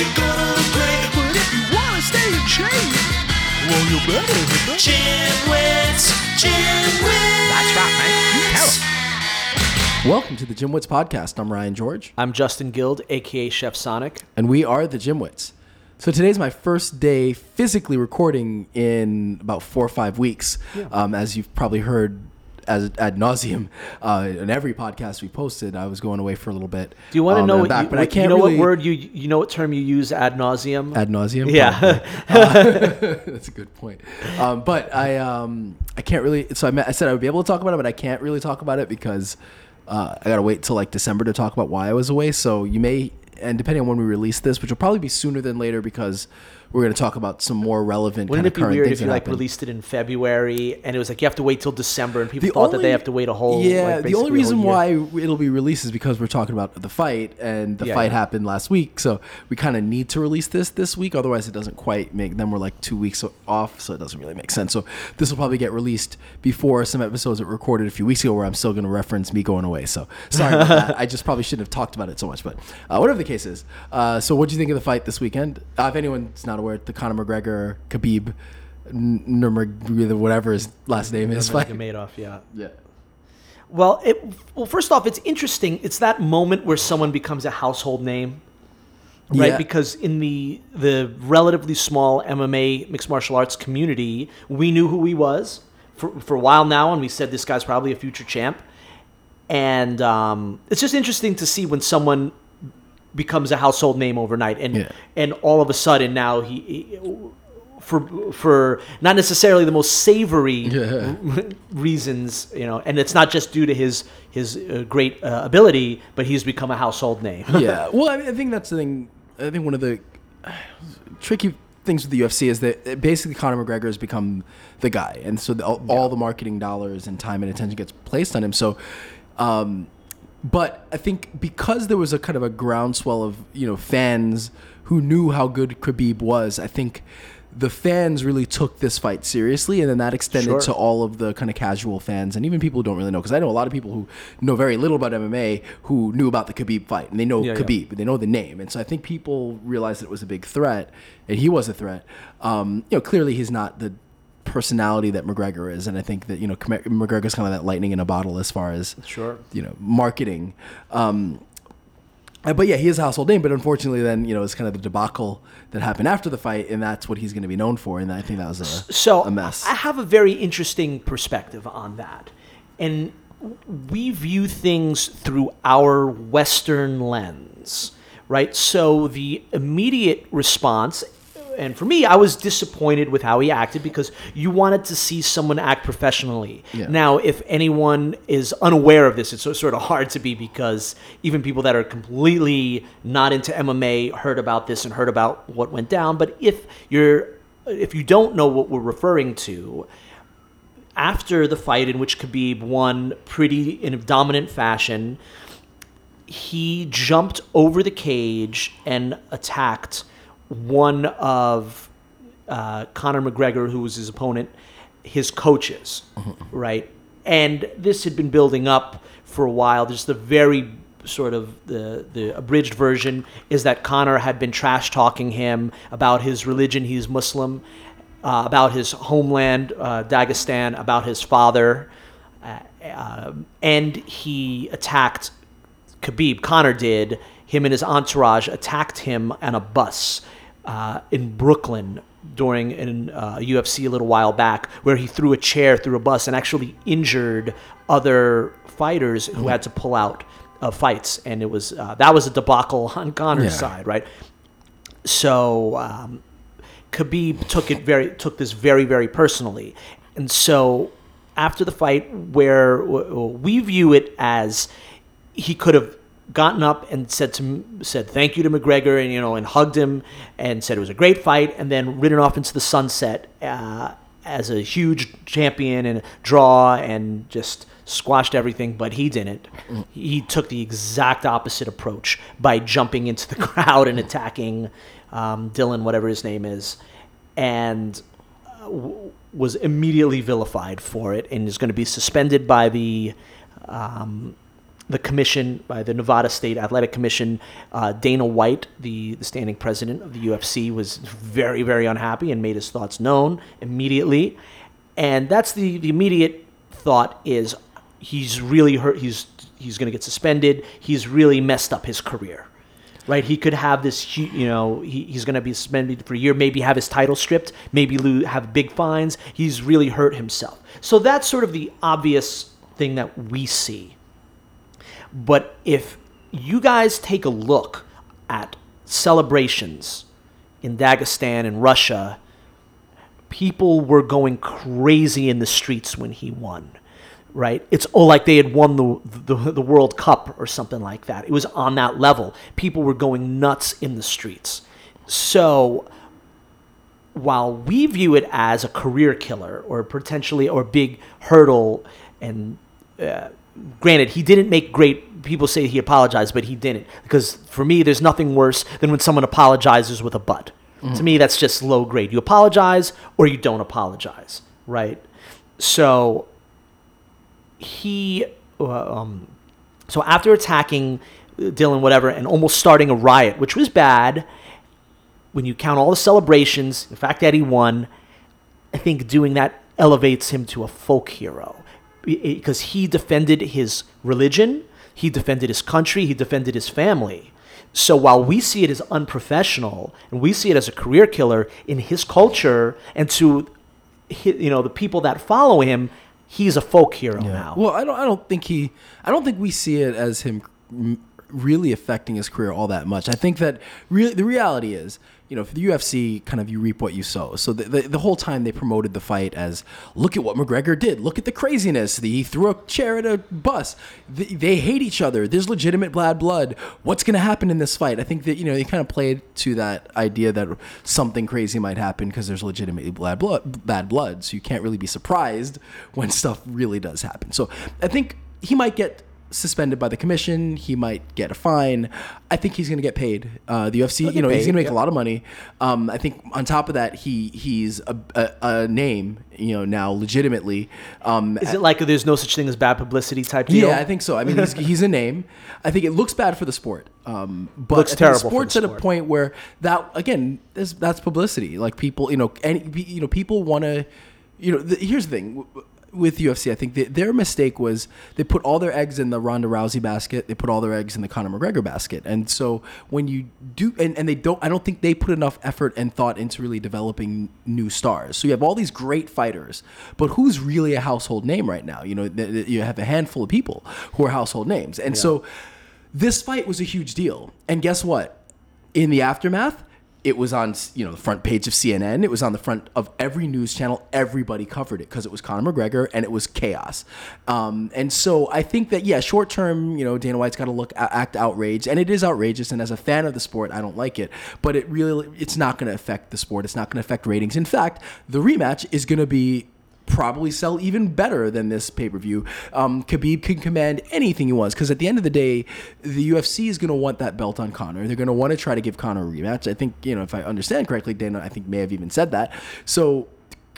you're gonna great. But if you wanna stay in shape, well, you better hit the GymWits, GymWits. That's right, man. Tell. Welcome to the GymWits Podcast. I'm Ryan George, I'm Justin Guild, aka Chef Sonic. and we are the GymWits. So today's my first day physically recording in about four or five weeks. Um, as you've probably heard as ad nauseum uh, in every podcast we posted, I was going away for a little bit. Do you want to Um, know what back, you, but I can't you know really, what word you you know what term you use ad nauseum? ad nauseum? yeah. That's a good point. Um, but I um, I can't really. So I, meant, I said I would be able to talk about it, but I can't really talk about it because uh, I gotta wait till like December to talk about why I was away. So you may, and depending on when we release this, which will probably be sooner than later because we're gonna talk about some more relevant Wouldn't it be weird if you like happen. released it in February and it was like you have to wait till December and people The thought that they have to wait a whole yeah like, the only reason why it'll be released is because we're talking about the fight and the Yeah, fight yeah. happened last week so we kind of need to release this this week otherwise it doesn't quite make then we're like two weeks off so it doesn't really make sense so this will probably get released before some episodes that were recorded a few weeks ago where i'm still going to reference me going away so sorry about that i just probably shouldn't have talked about it so much but uh, whatever the case is uh, so what do you think of the fight this weekend uh, if anyone's not aware the conor mcgregor khabib N- Nurmagomedov, whatever his last name is fight Madoff, yeah. yeah Well, it well first off, it's interesting. It's that moment where someone becomes a household name, right? Yeah. Because in the the relatively small MMA mixed martial arts community, we knew who he was for for a while now, and we said this guy's probably a future champ. And um, it's just interesting to see when someone becomes a household name overnight, and Yeah. and all of a sudden now he. he for for not necessarily the most savory Yeah. reasons, you know, and it's not just due to his his uh, great uh, ability, but he's become a household name. yeah. Well, I, mean, I think that's the thing. I think one of the tricky things with the UFC is that uh, basically Conor McGregor has become the guy, and so the, all, all the marketing dollars and time and attention gets placed on him. So, um, but I think because there was a kind of a groundswell of you know fans who knew how good Khabib was, I think the fans really took this fight seriously, and then that extended Sure. to all of the kind of casual fans and even people who don't really know. Because I know a lot of people who know very little about MMA who knew about the Khabib fight, and they know Yeah, yeah. They know the name, and so I think people realized that it was a big threat, and he was a threat. Um, you know, clearly he's not the personality that McGregor is, and I think that you know McGregor's kind of that lightning in a bottle as far as Sure. you know marketing. Um, uh, but yeah, he is a household name. But unfortunately, then you know it's kind of the debacle that happened after the fight, and that's what he's going to be known for. And I think that was a, So a mess. I have a very interesting perspective on that, and we view things through our Western lens, right? So the immediate response. And for me, I was disappointed with how he acted because you wanted to see someone act professionally. Yeah. Now, if anyone is unaware of this, it's so- sort of hard to be because even people that are completely not into MMA heard about this and heard about what went down. But if you're if you don't know what we're referring to, after the fight in which Khabib won pretty in a dominant fashion, he jumped over the cage and attacked one of uh, Conor McGregor, who was his opponent, his coaches, right? And this had been building up for a while. There's the very sort of the the abridged version is that Conor had been trash talking him about his religion. He's Muslim, uh, about his homeland, uh, Dagestan, about his father, uh, um, and he attacked Khabib, Conor did, him and his entourage attacked him on a bus uh, in Brooklyn during an, uh, a UFC a little while back, where he threw a chair through a bus and actually injured other fighters who had to pull out of fights, and it was uh, that was a debacle on Conor's Yeah. side, right? So um, Khabib took it very took this very very personally, and so after the fight, where w- we view it as he could have gotten up and said to said thank you to McGregor and you know and hugged him and said it was a great fight and then ridden off into the sunset uh, as a huge champion and draw and just squashed everything but he didn't. He took the exact opposite approach by jumping into the crowd and attacking um, Dillon whatever his name is and uh, w- was immediately vilified for it and is going to be suspended by the um, the commission by the Nevada State Athletic Commission, uh, Dana White, the, the standing president of the UFC, was very very unhappy and made his thoughts known immediately, and that's the the immediate thought is he's really hurt. He's he's going to get suspended. He's really messed up his career. Right, he could have this. You know, he, he's going to be suspended for a year. Maybe have his title stripped. Maybe lo- have big fines. He's really hurt himself. So that's sort of the obvious thing that we see. But if you guys take a look at celebrations in Dagestan and Russia, people were going crazy in the streets when he won. Right? It's oh, like they had won the, the the World Cup or something like that. It was on that level. People were going nuts in the streets. So while we view it as a career killer or potentially or big hurdle, and uh, granted, he didn't make great. People say he apologized, but he didn't. Because for me, there's nothing worse than when someone apologizes with a but. To me, that's just low grade. You apologize or you don't apologize, right? So he, uh, um, so after attacking Dillon, whatever, and almost starting a riot, which was bad, when you count all the celebrations, the fact that he won, I think doing that elevates him to a folk hero because he defended his religion, he defended his country, he defended his family. So while we see it as unprofessional and we see it as a career killer in his culture and to you know the people that follow him, he's a folk hero now. Well, I don't. I don't think he. I don't think we see it as him really affecting his career all that much. I think that really the reality is, you know, for the UFC, kind of you reap what you sow. So the, the, the whole time they promoted the fight as, look at what McGregor did. Look at the craziness. He threw a chair at a bus. They, they hate each other. There's legitimate bad blood. What's going to happen in this fight? I think that you know they kind of played to that idea that something crazy might happen because there's legitimately bad blood, bad blood. So you can't really be surprised when stuff really does happen. So I think he might get suspended by the commission. He might get a fine. I think he's going to get paid. Uh, the UFC, you know, he's going to make yeah. a lot of money. Um, I think on top of that, he he's a, a, a name, you know, now legitimately. Um, Is it like there's no such thing as bad publicity type deal? yeah, I think so. I mean, he's, he's a name. I think it looks bad for the sport. Um, but Looks terrible Sports at a point where that again, that's publicity. Like people, you know, any you know, people want to, you know. The, here's the thing. With UFC, I think their mistake was they put all their eggs in the Ronda Rousey basket. They put all their eggs in the Conor McGregor basket. And so when you do, and, and they don't, I don't think they put enough effort and thought into really developing new stars. So you have all these great fighters, but who's really a household name right now? You know, th- th- you have a handful of people who are household names. And so this fight was a huge deal. And guess what? In the aftermath, it was on you know the front page of CNN. It was on the front of every news channel. Everybody covered it because it was Conor McGregor and it was chaos. Um, and so I think that yeah, short term, you know, Dana White's got to look act outraged, and it is outrageous. And as a fan of the sport, I don't like it. But it really, it's not going to affect the sport. It's not going to affect ratings. In fact, the rematch is going to be probably sell even better than this pay per view. Um, Khabib can command anything he wants because at the end of the day, the UFC is going to want that belt on Conor. They're going to want to try to give Conor a rematch. I think you know if I understand correctly, Dana I think may have even said that. So.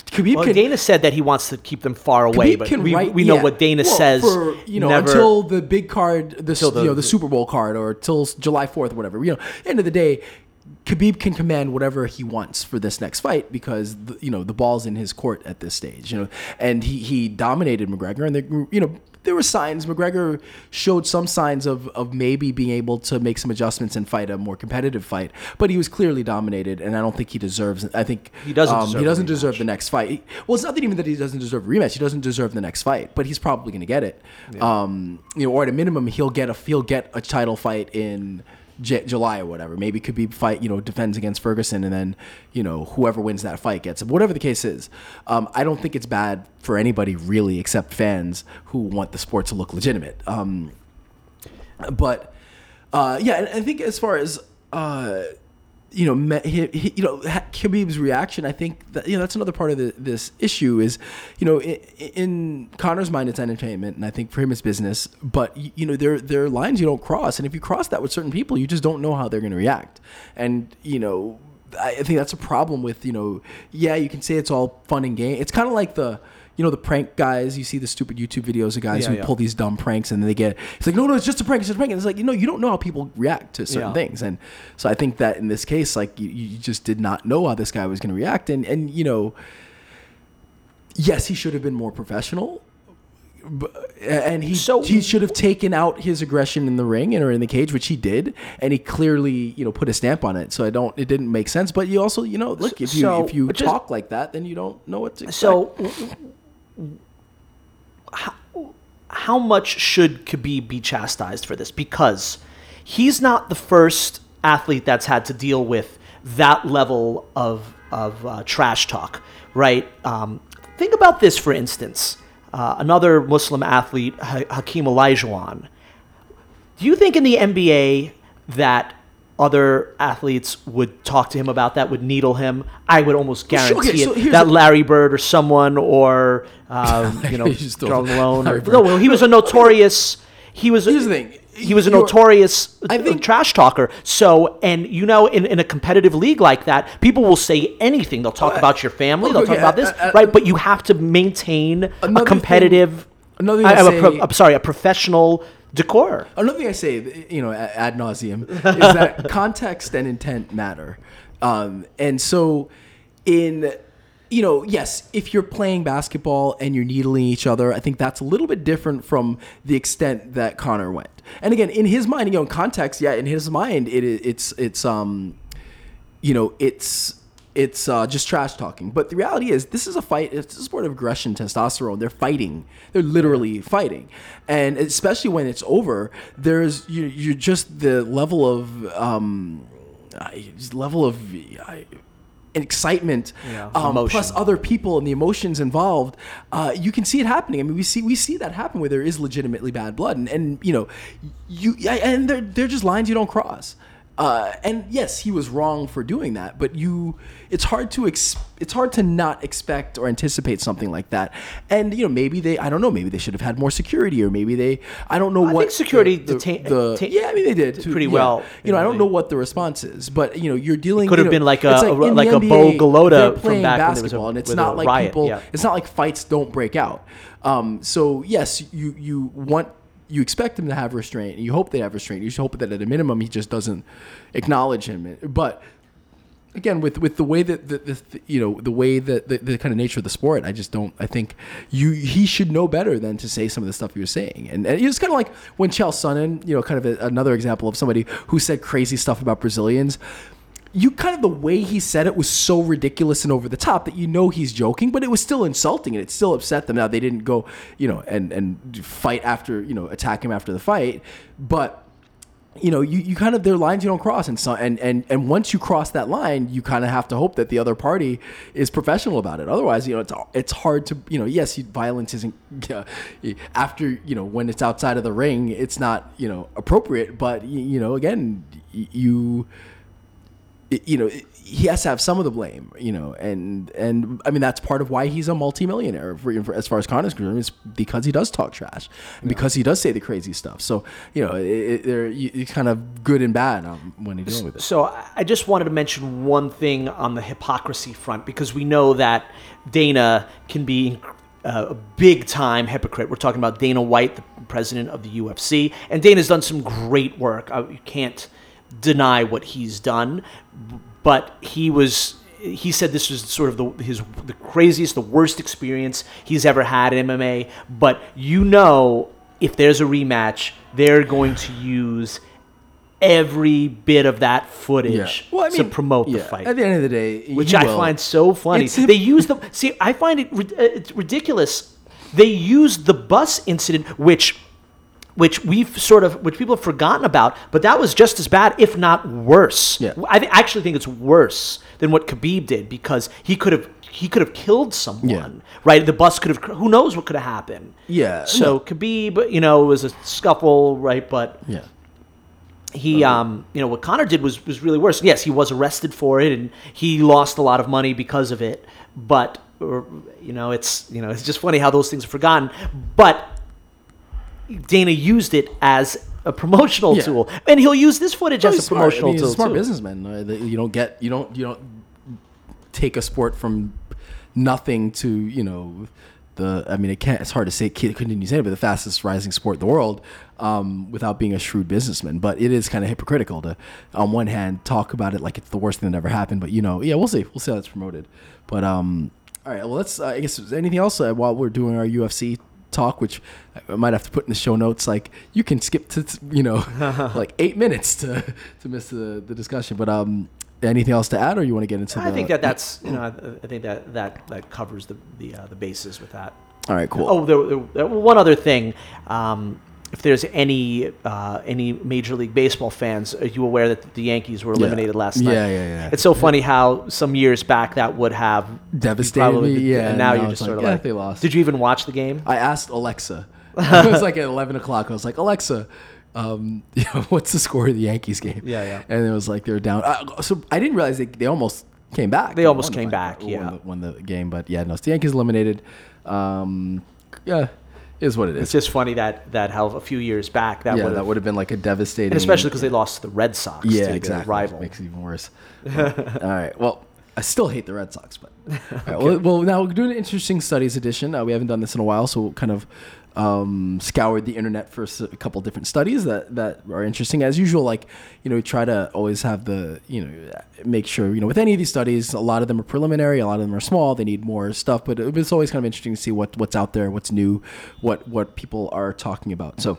Khabib Well, can, Dana said that he wants to keep them far away, Khabib but can we, write- we know yeah. what Dana Well, says. for, you know never, until the big card, the, the- you know the Super Bowl card, or till July Fourth, or whatever. You know, end of the day, Khabib can command whatever he wants for this next fight because the, you know the ball's in his court at this stage. You know, and he he dominated McGregor, and there, you know. There were signs. McGregor showed some signs of, of maybe being able to make some adjustments and fight a more competitive fight, but he was clearly dominated, and I don't think he deserves. I think He doesn't Um, deserve he doesn't deserve the next fight. He- Well, it's not that even that he doesn't deserve a rematch. He doesn't deserve the next fight, but he's probably going to get it. Um, you know, or at a minimum, he'll get a he'll get a title fight in J- July or whatever. Maybe Khabib fight you know defends against Ferguson, and then you know whoever wins that fight gets it. Whatever the case is, um, I don't think it's bad for anybody really, except fans who want the sport to look legitimate. Um, but uh, yeah, I think as far as uh, you know, me, he, he, you know, Khabib's reaction. I think that you know that's another part of the, this issue is, you know, in, in Conor's mind it's entertainment, and I think for him it's business. But you know, there there are lines you don't cross, and if you cross that with certain people, you just don't know how they're going to react. And you know, I I think that's a problem with you know, yeah, you can say it's all fun and game. It's kind of like the you know the prank guys. You see the stupid YouTube videos of guys Yeah, who yeah. pull these dumb pranks, and then they get. It's like, no, no, it's just a prank. It's just a prank. And it's like, you know, you don't know how people react to certain Yeah. things, and so I think that in this case, like, you, you just did not know how this guy was going to react, and and you know, yes, he should have been more professional. But, and he So- he should have taken out his aggression in the ring and or in the cage, which he did, and he clearly you know put a stamp on it. So I don't, it didn't make sense. But you also you know look if you So, if you but just- talk like that, then you don't know what to expect. So, how, how much should Khabib be chastised for this? Because he's not the first athlete that's had to deal with that level of of uh, trash talk, right? Um, think about this, for instance. Uh, another Muslim athlete, ha- Hakeem Olajuwon. Do you think in the NBA that other athletes would talk to him about that, would needle him? I would almost Well, sure, guarantee okay, so it. that Larry Bird or someone, or um, you know, You just Charles don't- Malone. Or, no, well, he was a notorious. He was. Here's the thing. He was a notorious I uh, think- trash talker. So, and you know, in, in a competitive league like that, people will say anything. They'll talk Oh, about your family. look, They'll talk about this, uh, uh, right? But you have to maintain a competitive. thing- another thing I- I I'm, a pro- I'm sorry, a professional decor. Another thing I say, you know, ad nauseum, is that context and intent matter. Um, and so, in, you know, yes, if you're playing basketball and you're needling each other, I think that's a little bit different from the extent that Conor went. And again, in his mind, you know, in context, yeah, in his mind, it, it's it's um, you know, it's it's uh, just trash talking. But the reality is, this is a fight. It's a sport of aggression, testosterone. They're fighting. They're literally fighting, and especially when it's over, there's you. You're just the level of um, level of. I, excitement Yeah, um, plus other people and the emotions involved uh, you can see it happening i mean we see we see that happen where there is legitimately bad blood and, and you know you and they're, they're just lines you don't cross uh, and yes, he was wrong for doing that, but you, it's hard to ex- it's hard to not expect or anticipate something like that. And you know, maybe they, I don't know, maybe they should have had more security, or maybe they, I don't know I what think security the, the, detain- the- yeah, I mean they did too, pretty yeah. well, You know, I don't know what the response is, but you know, you're dealing. Could you have know, been like a- it's a- like a Bo Galota from back when there was a- basketball, and it's not like riot, people. yeah. It's not like fights don't break out. Um, so yes, you you want you expect him to have restraint. And you hope they have restraint. You hope that at a minimum he just doesn't acknowledge him. But again, with with the way that the, the you know the way that the, the kind of nature of the sport, I just don't. I think you he should know better than to say some of the stuff he was saying. And, and it's kind of like when Chael Sonnen, you know, kind of a, another example of somebody who said crazy stuff about Brazilians you kind of the way he said it was so ridiculous and over the top that you know he's joking, but it was still insulting and it still upset them. Now they didn't go, you know, and and fight after, you know, attack him after the fight, but you know, you, you kind of there are lines you don't cross, and so and and and once you cross that line, you kind of have to hope that the other party is professional about it. Otherwise, you know, it's it's hard to you know, yes, you- violence isn't uh, after you know when it's outside of the ring, it's not you know appropriate, but y- you know, again, you you know he has to have some of the blame you know and and i mean that's part of why he's a multimillionaire for, for, as far as conor's concerned it's because he does talk trash and because he does say the crazy stuff so you know it, it, they're you, it's kind of good and bad um, when he's dealing with it So I- I just wanted to mention one thing on the hypocrisy front because we know that Dana can be uh, a big time hypocrite. We're talking about Dana White, the president of the UFC, and Dana's done some great work. Uh, you can't deny what he's done, but he was. He said this was sort of the, his the craziest, the worst experience he's ever had in MMA. But you know, if there's a rematch, they're going to use every bit of that footage to promote the fight at the end of the day which I will. find so funny. It's- they use the see. I find it uh, it's ridiculous. They used the bus incident, which which we've sort of which people have forgotten about, but that was just as bad, if not worse. Yeah. I th- actually think it's worse than what Khabib did because he could have he could have killed someone. Right, the bus could have. Who knows what could have happened? Yeah, So no. Khabib, you know, it was a scuffle, right? But yeah he um you know what Conor did was was really worse. Yes, he was arrested for it and he lost a lot of money because of it. But or, you know, it's you know, it's just funny how those things are forgotten. But Dana used it as a promotional Yeah. tool, and he'll use this footage as a smart. promotional I mean, he's tool a smart too. businessman uh, you don't get you don't you don't take a sport from nothing to you know the I mean it can't it's hard to say it continue saying it, but the fastest rising sport in the world um, without being a shrewd businessman. But it is kind of hypocritical to on one hand talk about it like it's the worst thing that ever happened, but you know yeah we'll see we'll see how it's promoted. But um, all right well let's uh, I guess anything else uh, while we're doing our UFC talk, which I might have to put in the show notes. Like you can skip to you know like eight minutes to to miss the, the discussion. But um, anything else to add, or you want to get into? I the, think that that's you know I, I think that that that covers the the uh, the bases with that. All right, cool. Oh, there, there, there- one other thing. Um, if there's any uh, any Major League Baseball fans, are you aware that the Yankees were eliminated last night? Yeah, yeah, yeah. It's so funny how some years back that would have Devastated probably- me, yeah, And now now you're just sort like, of yeah, like they lost. Did you even watch the game? I asked Alexa. it was like at eleven o'clock. I was like, Alexa, um, you know, what's the score of the Yankees game? Yeah, yeah. And it was like they were down. Uh, so I didn't realize they, they almost came back. They almost won the came fight, back, won yeah. the, won the game, but yeah, no, it's the Yankees eliminated. Um, yeah, is what it is. It's just funny that that how a few years back that yeah, would that would have been like a devastating. and especially because they lost to the Red Sox. yeah, exactly. Rival. Makes it even worse. all right. Well, I still hate the Red Sox, but all right, well, well, now we're doing an interesting studies edition. Uh, we haven't done this in a while, so we'll kind of um, scoured the internet for a couple different studies that that are interesting. As usual, like you know, we try to always have the you know make sure you know with any of these studies, a lot of them are preliminary, a lot of them are small. They need more stuff, but it's always kind of interesting to see what what's out there, what's new, what what people are talking about. So.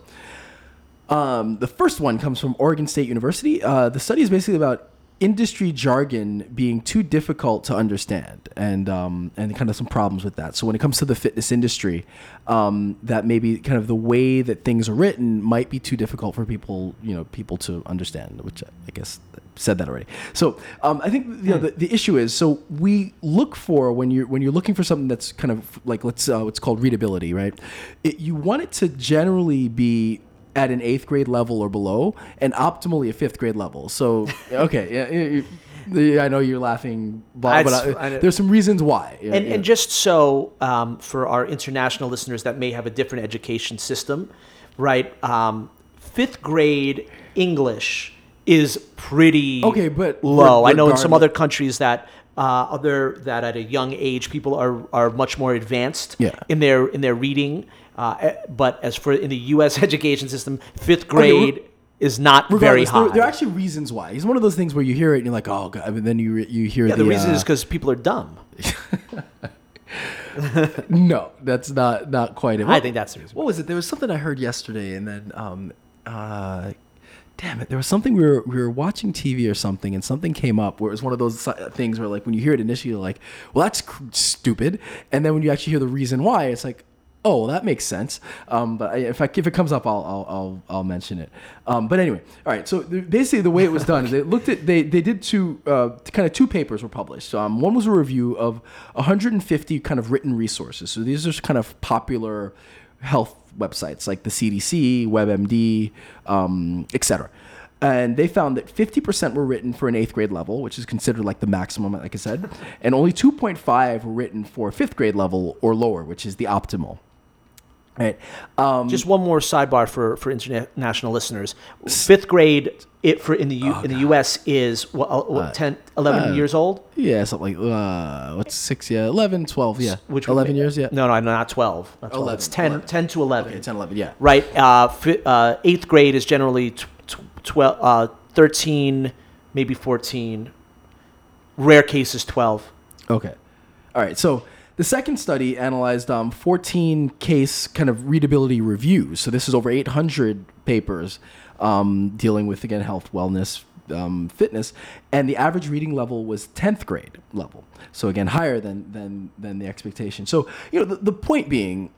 Um, the first one comes from Oregon State University. Uh, the study is basically about industry jargon being too difficult to understand, and um, and kind of some problems with that. So when it comes to the fitness industry, um, that maybe kind of the way that things are written might be too difficult for people, you know, people to understand. Which I guess said that already. So um, I think you know the, the issue is so we look for when you're when you're looking for something that's kind of like let's uh, what's called readability, right? It, you want it to generally be at an eighth grade level or below, and optimally a fifth grade level. So, okay, yeah, you- I know you're laughing, Bob, but I, I there's some reasons why. Yeah, and, yeah. and just so um, for our international listeners that may have a different education system, right? Um, fifth grade English is pretty Okay, but low. I know in some other countries that uh, other that at a young age people are are much more advanced Yeah. in their in their reading. Uh, eh, but as for in the U.S. education system, fifth grade is not very high. there, there are actually reasons why. It's one of those things where you hear it and you're like, oh, God, but then you you hear yeah, the, the reason uh, is because people are dumb. no, that's not not quite it. I think that's the reason. What was it? There was something I heard yesterday, and then, um, uh, damn it, there was something we were we were watching TV or something, and something came up where it was one of those things where like when you hear it initially, you're like, well, that's cr- stupid, and then when you actually hear the reason why, it's like. Oh, that makes sense. Um, but if I, if it comes up, I'll I'll I'll, mention it. Um, but anyway, all right. So basically, the way it was done is they looked at they they did two uh, kind of two papers were published. Um, one was a review of 150 kind of written resources. So these are just kind of popular health websites like the CDC, WebMD, um, etc. And they found that 50% were written for an eighth grade level, which is considered like the maximum, like I said, and only 2.5 were written for fifth grade level or lower, which is the optimal. Right. Um, Just one more sidebar for, for international listeners. Fifth grade it for in the U, in the U.S. is what, uh, 10, 11 uh, years old. yeah, something like, uh, what's six? Yeah, 11, 12, yeah. Which 11 years, yeah. No, no, not twelve. Not 12. 11, It's 10, 11. 10 to eleven. Okay, 10, 11, yeah. Right. Uh, fi- uh, eighth grade is generally tw- tw- 12, uh, 13, maybe 14. Rare cases 12. Okay. All right. So the second study analyzed um, 14 case kind of readability reviews. So this is over 800 papers um, dealing with, again, health, wellness, um, fitness. And the average reading level was 10th grade level. So again, higher than, than, than the expectation. So, you know, the, the point being,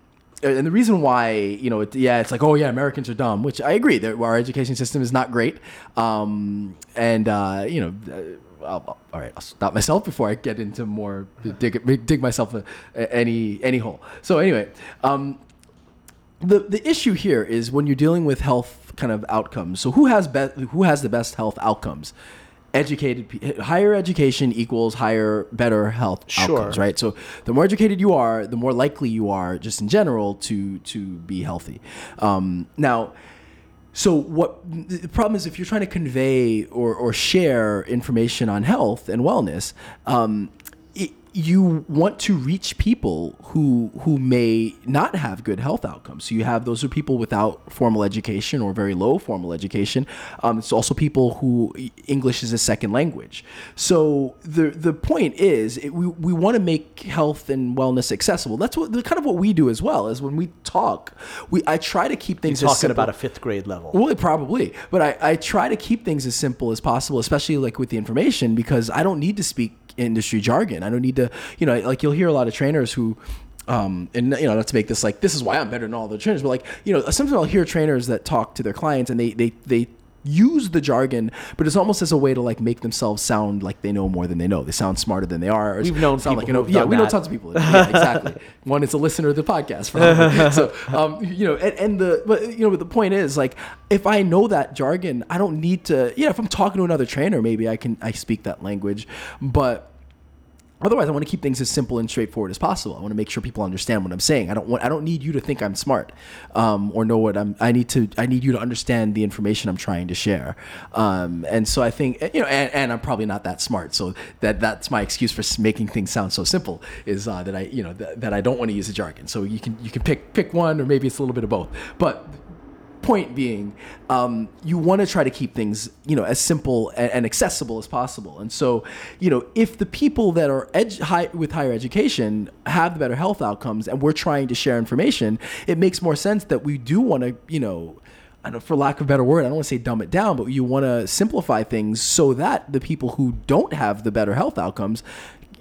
uh, and the reason why you know it, yeah it's like oh yeah americans are dumb which i agree that our education system is not great um, and uh, you know uh, I'll, all right i'll stop myself before i get into more dig, dig myself a, a- any any hole so anyway um, the the issue here is when you're dealing with health kind of outcomes. So who has be- who has the best health outcomes? Educated, higher education equals higher, better health Sure. outcomes, right? So the more educated you are, the more likely you are, just in general, to to be healthy. Um, now, so what the problem is if you're trying to convey or, or share information on health and wellness, um, you want to reach people who who may not have good health outcomes. So you have those are people without formal education or very low formal education. Um, it's also people who English is a second language. So the the point is, it, we we want to make health and wellness accessible. That's what kind of what we do as well. Is when we talk, we I try to keep things as Talking simple- about a fifth grade level. well, probably, but I, I try to keep things as simple as possible, especially like with the information, because I don't need to speak industry jargon. I don't need to, you know, like you'll hear a lot of trainers who, um, and you know, not to make this like this is why I'm better than all the trainers, but like you know, sometimes I'll hear trainers that talk to their clients and they they they use the jargon, but it's almost as a way to like make themselves sound like they know more than they know. They sound smarter than they are. or We've known sound people you know, yeah, we know tons of people. Yeah, exactly. One is a listener of the podcast, probably. so, um, you know, and, and the but you know, but the point is, like, if I know that jargon, I don't need to. Yeah, if I'm talking to another trainer, maybe I can I speak that language, but. Otherwise, I want to keep things as simple and straightforward as possible. I want to make sure people understand what I'm saying. I don't want. I don't need you to think I'm smart, um, or know what I'm. I need to. I need you to understand the information I'm trying to share. Um, and so I think you know, and, and I'm probably not that smart. So that that's my excuse for making things sound so simple is uh, that I you know that, that I don't want to use a jargon. So you can you can pick pick one, or maybe it's a little bit of both. But point being um, you want to try to keep things you know as simple and, and accessible as possible. And so you know if the people that are ed- high, with higher education have the better health outcomes and we're trying to share information it makes more sense that we do want to you know don't, for lack of a better word, I don't want to say dumb it down, but you want to simplify things so that the people who don't have the better health outcomes,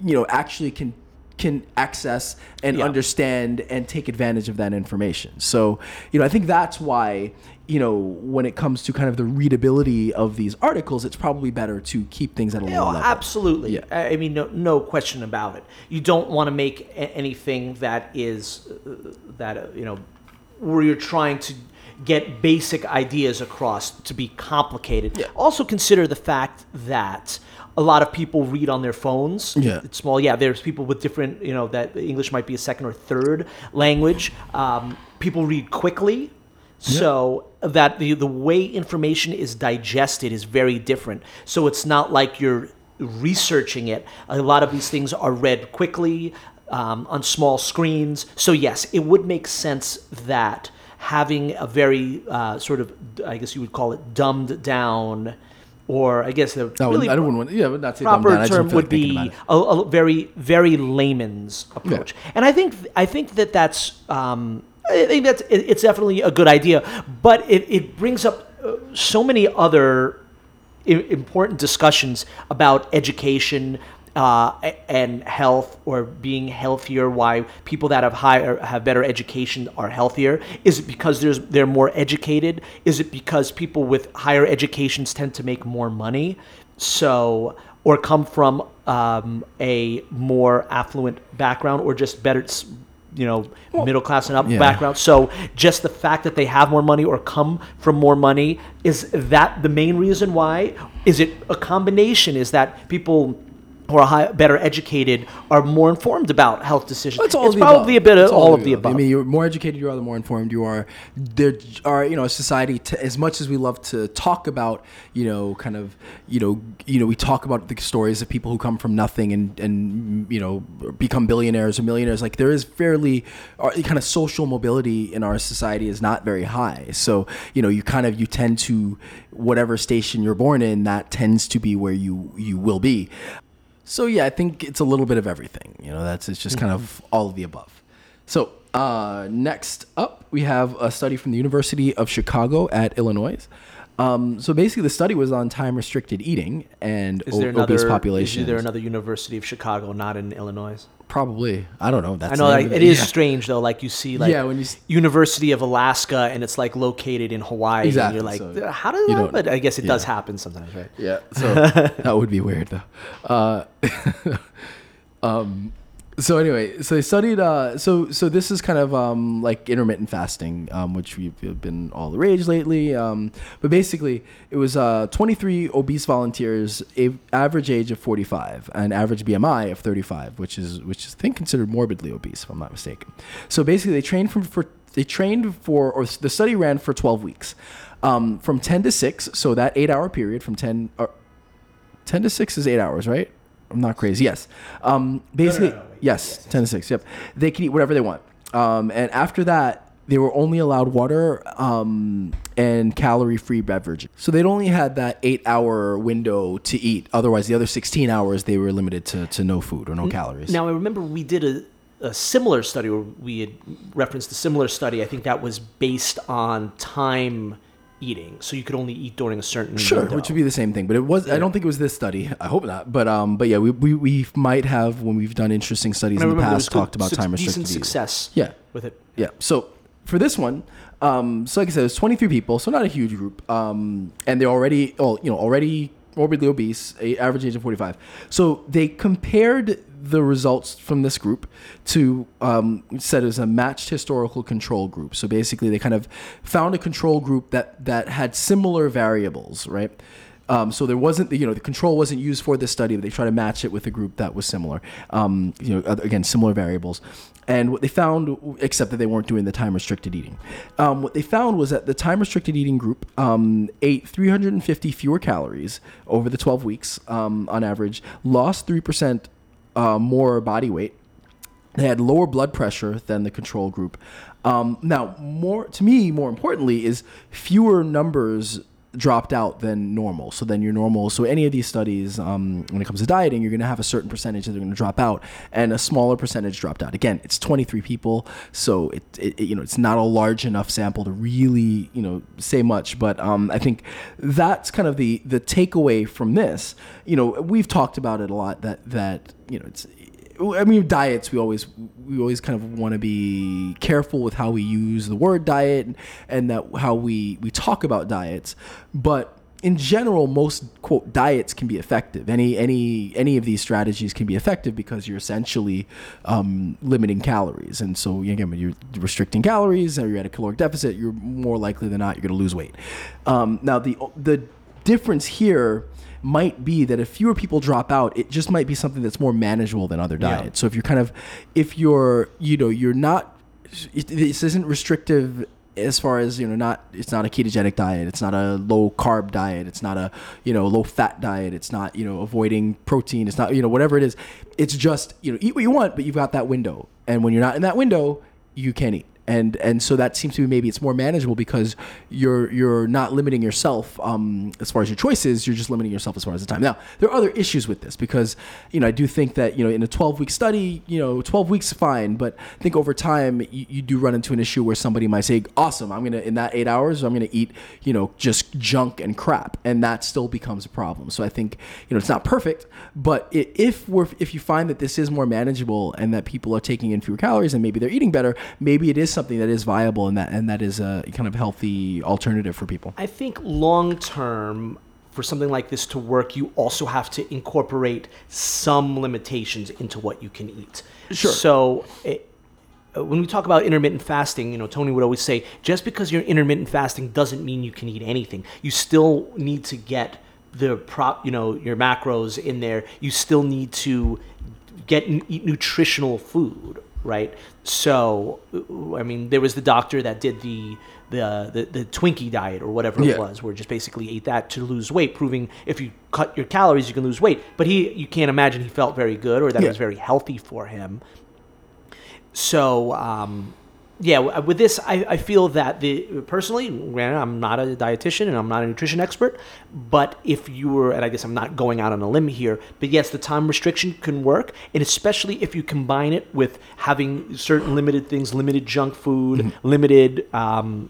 you know, actually can can access and Yeah. understand and take advantage of that information. So, you know, I think that's why, you know, when it comes to kind of the readability of these articles, it's probably better to keep things at a lower No, level. absolutely. Yeah. I mean, no, no question about it. You don't want to make anything that is uh, that uh, you know where you're trying to get basic ideas across to be complicated. Yeah. Also consider the fact that a lot of people read on their phones. Yeah. It's small. Yeah, there's people with different, you know, that English might be a second or third language. Um, people read quickly. So that the the way information is digested is very different. So it's not like you're researching it. A lot of these things are read quickly um, on small screens. So yes, it would make sense that having a very uh, sort of, I guess you would call it, dumbed down, or I guess the I, really I don't want, yeah, I would not say dumb proper down. I just don't term would be a, a very very layman's approach and i think i think that that's um, i think that's it, it's definitely a good idea but it, it brings up uh, so many other I- important discussions about education uh, and health or being healthier why people that have higher have better education are healthier. Is it because there's they're more educated? Is it because people with higher educations tend to make more money? So or come from um, a more affluent background or just better you know middle class and up Yeah. background? So just the fact that they have more money or come from more money is that the main reason why? Is it a combination? Is that people who are high, better educated are more informed about health decisions It's all it's probably above. a bit of It's all of the above I mean, you're more educated you are, the more informed you are. There are, you know, society. T- as much as we love to talk about, you know, kind of, you know, you know, we talk about the stories of people who come from nothing and and you know become billionaires or millionaires. Like there is fairly, uh, kind of social mobility in our society is not very high. So you know, you kind of you tend to whatever station you're born in, that tends to be where you you will be. So yeah, I think it's a little bit of everything. You know, that's it's just kind of all of the above. So uh, next up, we have a study from the University of Chicago at Illinois. Um, so basically, the study was on time restricted eating and is there obese another populations. is there another university of chicago not in illinois Probably, I don't know. That's I know like, it is Yeah. strange though. Like you see, like Yeah, when you University of Alaska, and it's like located in Hawaii, Exactly, and you're like, so how does you that? But I guess it does happen sometimes, right? Yeah, so that would be weird though. Uh, um, so anyway, so they studied. Uh, so so this is kind of um, like intermittent fasting, um, which we've been all the rage lately. Um, but basically, it was uh, 23 obese volunteers, a- average age of 45, an average BMI of 35, which is which is I think considered morbidly obese, if I'm not mistaken. So basically, they trained from for they trained for or the study ran for 12 weeks, um, from 10 to 6. So that eight hour period from 10. Or, 10 to 6 is eight hours, right? I'm not crazy. Yes. Um, basically, no, no, wait. Yes, ten to six. Yep. They can eat whatever they want. Um, and after that, they were only allowed water um, and calorie-free beverages. So they'd only had that eight-hour window to eat. Otherwise, the other 16 hours they were limited to, to no food or no calories. Now I remember we did a, a similar study, or we had referenced a similar study. I think that was based on time eating, so you could only eat during a certain Sure, window. which would be the same thing, but it was. I don't think it was this study. I hope not. But um, but yeah, we, we, we might have when we've done interesting studies in the past good talked about time restricted success. Yeah, with it. yeah. So for this one, um, so like I said, it's 23 people, so not a huge group. Um, and they're already, oh, you know, already morbidly obese, a average age of 45. So they compared the results from this group to um, said as a matched historical control group. So basically, they kind of found a control group that that had similar variables, right? Um, so there wasn't, the, you know, the control wasn't used for this study, but they tried to match it with a group that was similar. Um, you know, again, similar variables. And what they found, except that they weren't doing the time restricted eating, um, what they found was that the time restricted eating group um, ate 350 fewer calories over the 12 weeks um, on average, lost 3% uh, more body weight, they had lower blood pressure than the control group. Um, now, more to me, more importantly, is fewer numbers dropped out than normal. So then your normal. So any of these studies, um, when it comes to dieting, you're going to have a certain percentage that are going to drop out, and a smaller percentage dropped out. Again, it's 23 people, so it, it, you know it's not a large enough sample to really you know say much. But um, I think that's kind of the the takeaway from this. You know, we've talked about it a lot. That that you know it's I mean, diets. We always we always kind of want to be careful with how we use the word diet and, that how we we talk about diets. But in general, most quote diets can be effective. Any any any of these strategies can be effective because you're essentially um, limiting calories. And so again, when you're restricting calories or you're at a caloric deficit, you're more likely than not you're going to lose weight. Um, now the the difference here might be that if fewer people drop out, it just might be something that's more manageable than other Yeah. diets. So if you're kind of, if you're, you know, you're not, it- this isn't restrictive as far as you know not it's not a ketogenic diet. It's not a low carb diet. It's not a you know low fat diet. It's not you know avoiding protein. It's not you know whatever it is. It's just you know eat what you want but you've got that window. And when you're not in that window you can't eat and and so that seems to be maybe it's more manageable because you're you're not limiting yourself um, as far as your choices. You're just limiting yourself as far as the time. Now there are other issues with this because you know I do think that you know in a 12 week study, you know 12 weeks fine, but I think over time you, you do run into an issue where somebody might say, "Awesome, I'm gonna in that eight hours I'm gonna eat you know just junk and crap," and that still becomes a problem. So I think you know it's not perfect, but i if we're if you find that this is more manageable and that people are taking in fewer calories and maybe they're eating better, maybe it is something that is viable and that and that is a kind of healthy alternative for people. I think long term, for something like this to work, you also have to incorporate some limitations into what you can eat. Sure. So. It, uh, when we talk about intermittent fasting, you know, Tony would always say, just because you're intermittent fasting doesn't mean you can eat anything. You still need to get the prop, you know, your macros in there. You still need to get eat nutritional food, right? So, I mean, there was the doctor that did the the the, the Twinkie diet or whatever Yeah. it was, where just basically ate that to lose weight, proving if you cut your calories, you can lose weight. But he, you can't imagine he felt very good or that it was very healthy for him. So, um, yeah, with this, I, I feel that the personally, granted, I'm not a dietitian and I'm not a nutrition expert, but if you were, and I guess I'm not going out on a limb here, but yes, the time restriction can work, and especially if you combine it with having certain limited things, limited junk food, limited um,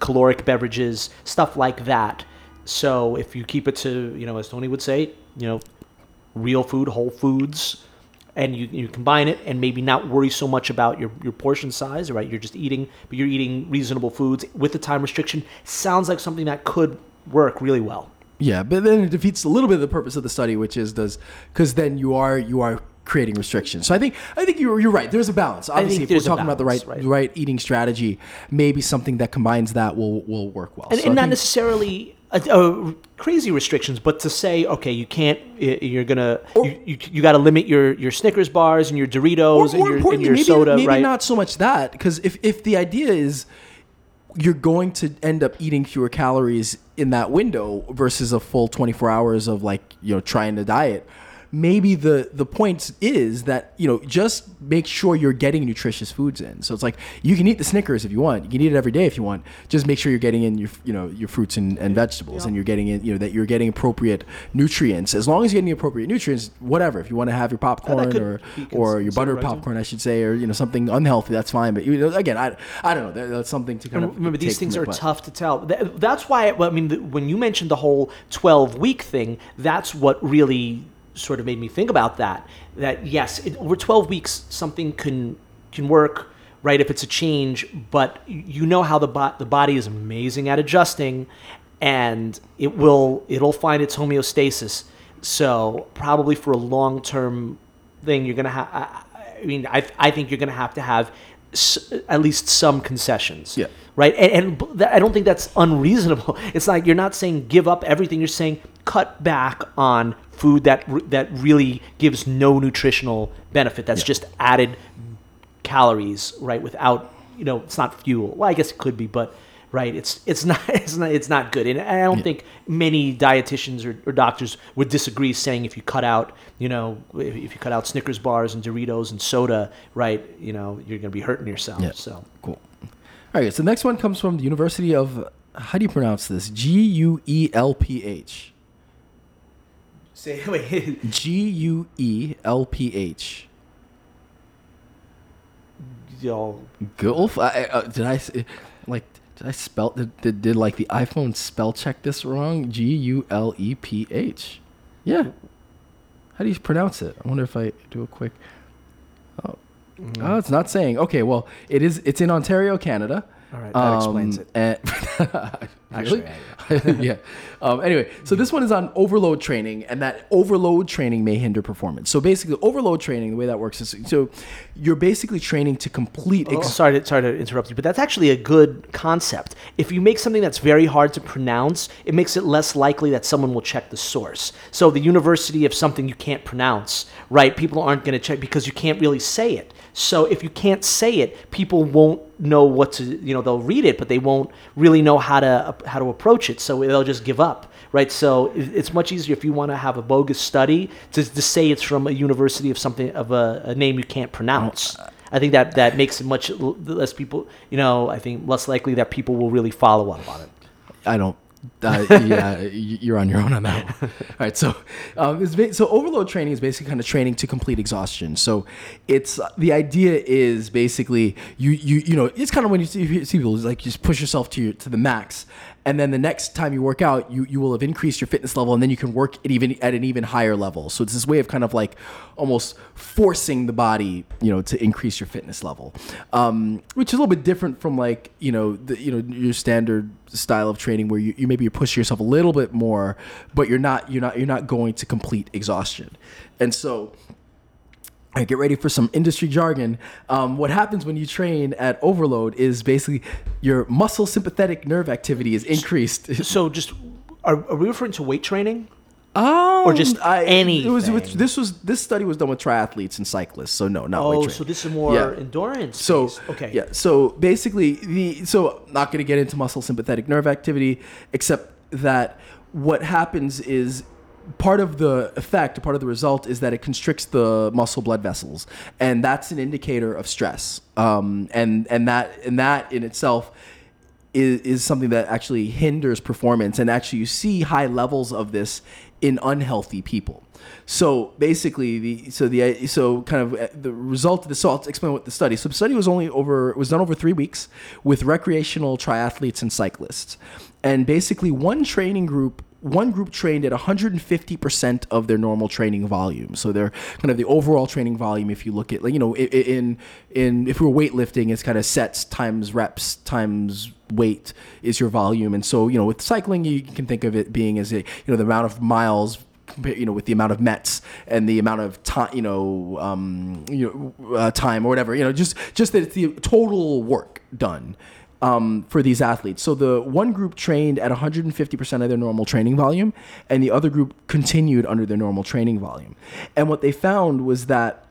caloric beverages, stuff like that. So if you keep it to, you know, as Tony would say, you know, real food, whole foods, and you, you combine it and maybe not worry so much about your, your portion size, right? You're just eating, but you're eating reasonable foods with the time restriction. Sounds like something that could work really well. Yeah, but then it defeats a little bit of the purpose of the study, which is does because then you are you are creating restrictions. So I think I think you're you're right. There's a balance. Obviously, if we're talking about the right, right. right eating strategy, maybe something that combines that will will work well. And, So and not think- necessarily uh, uh, crazy restrictions, but to say, okay, you can't, you're gonna, you, you, you got to limit your, your Snickers bars and your Doritos and your, and your maybe, soda, maybe right? not so much that because if if the idea is you're going to end up eating fewer calories in that window versus a full 24 hours of like you know trying to diet maybe the the point is that you know just make sure you're getting nutritious foods in. So it's like you can eat the Snickers if you want, you can eat it every day if you want. Just make sure you're getting in your you know your fruits and, and vegetables, and you're getting in you know that you're getting appropriate nutrients. As long as you're getting the appropriate nutrients, whatever. If you want to have your popcorn or or your buttered popcorn, I should say, or you know something unhealthy, that's fine. But you know, again, I I don't know. That, that's something to kind of Remember, these things are but- tough to tell. Th- That's why, I mean, when you mentioned the whole 12 week thing, that's what really sort of made me think about that. That, yes, it, over 12 weeks, something can, can work, right, if it's a change, but you know how the, bo- the body is amazing at adjusting and it will it'll find its homeostasis. So, probably for a long term thing, you're going to have, I I mean, I, I think you're going to have to have s- at least some concessions Yeah. right? And, and I don't think that's unreasonable. It's like you're not saying give up everything. You're saying cut back on food that that really gives no nutritional benefit. That's just added calories, right? Without you know, it's not fuel. Well, I guess it could be, but right, it's it's not it's not it's not good. And I don't think many dietitians or, or doctors would disagree, saying if you cut out you know if, if you cut out Snickers bars and Doritos and soda, right, you know, you're going to be hurting yourself. Yeah. So. Cool. All right, so the next one comes from the University of how do you pronounce this? G U E L P H. Say wait. G U E L P H. Yo, Gulf? I, uh, did I s- like? Did I spell? Did, did did like the iPhone spell check this wrong? G U L E P H. Yeah. How do you pronounce it? I wonder if I do a quick. Oh, oh it's not saying. Okay, well, it is. It's in Ontario, Canada. All right, that explains it. and- Actually, yeah. Um, anyway, so this one is on overload training, and that overload training may hinder performance. So basically, overload training, the way that works is so you're basically training to complete. Oh, sorry, to, sorry to interrupt you, but that's actually a good concept. If you make something that's very hard to pronounce, it makes it less likely that someone will check the source. So the university of something you can't pronounce, right? People aren't going to check because you can't really say it. So if you can't say it, people won't know what to, you know, they'll read it, but they won't really know how to how to approach it. So they'll just give up, right? So it's much easier if you want to have a bogus study to, to say it's from a university of something of a, a name you can't pronounce. I think that that makes it much less people, you know, I think less likely that people will really follow up on it. I don't. Uh, yeah, you're on your own on that one. All right, so um, so overload training is basically kind of training to complete exhaustion. So it's the idea is basically you you you know it's kind of when you see, you see people it's like you just push yourself to your to the max, and then the next time you work out, you you will have increased your fitness level, and then you can work it even at an even higher level. So it's this way of kind of like almost forcing the body, you know, to increase your fitness level, um, which is a little bit different from like you know the, you know your standard style of training where you, you maybe you're pushing yourself a little bit more, but you're not you're not you're not going to complete exhaustion, and so. Right, get ready for some industry jargon. Um, what happens when you train at overload is basically your muscle sympathetic nerve activity is increased. So just are, are we referring to weight training? Um, or just was, it was this was this study was done with triathletes and cyclists, so no, not Oh, so this is more Yeah. endurance. So based. okay, yeah. So basically, the so not going to get into muscle sympathetic nerve activity, except that what happens is part of the effect, part of the result is that it constricts the muscle blood vessels, and that's an indicator of stress. Um, and and that and that in itself is, is something that actually hinders performance and actually you see high levels of this in unhealthy people. So basically the so the so kind of uh, the result of this so i'll explain what the study so the study was only over was done over three weeks with recreational triathletes and cyclists. And basically one training group one group trained at 150% of their normal training volume. So they're kind of the overall training volume. If you look at, like, you know, in, in, if we're weightlifting, it's kind of sets times reps times weight is your volume. And so, you know, with cycling, you can think of it being as a, you know, the amount of miles you know, with the amount of Mets and the amount of time, you know, um, you know, uh, time or whatever, you know, just, just that it's the total work done um, for these athletes. So the one group trained at 150% of their normal training volume, and the other group continued under their normal training volume. And what they found was that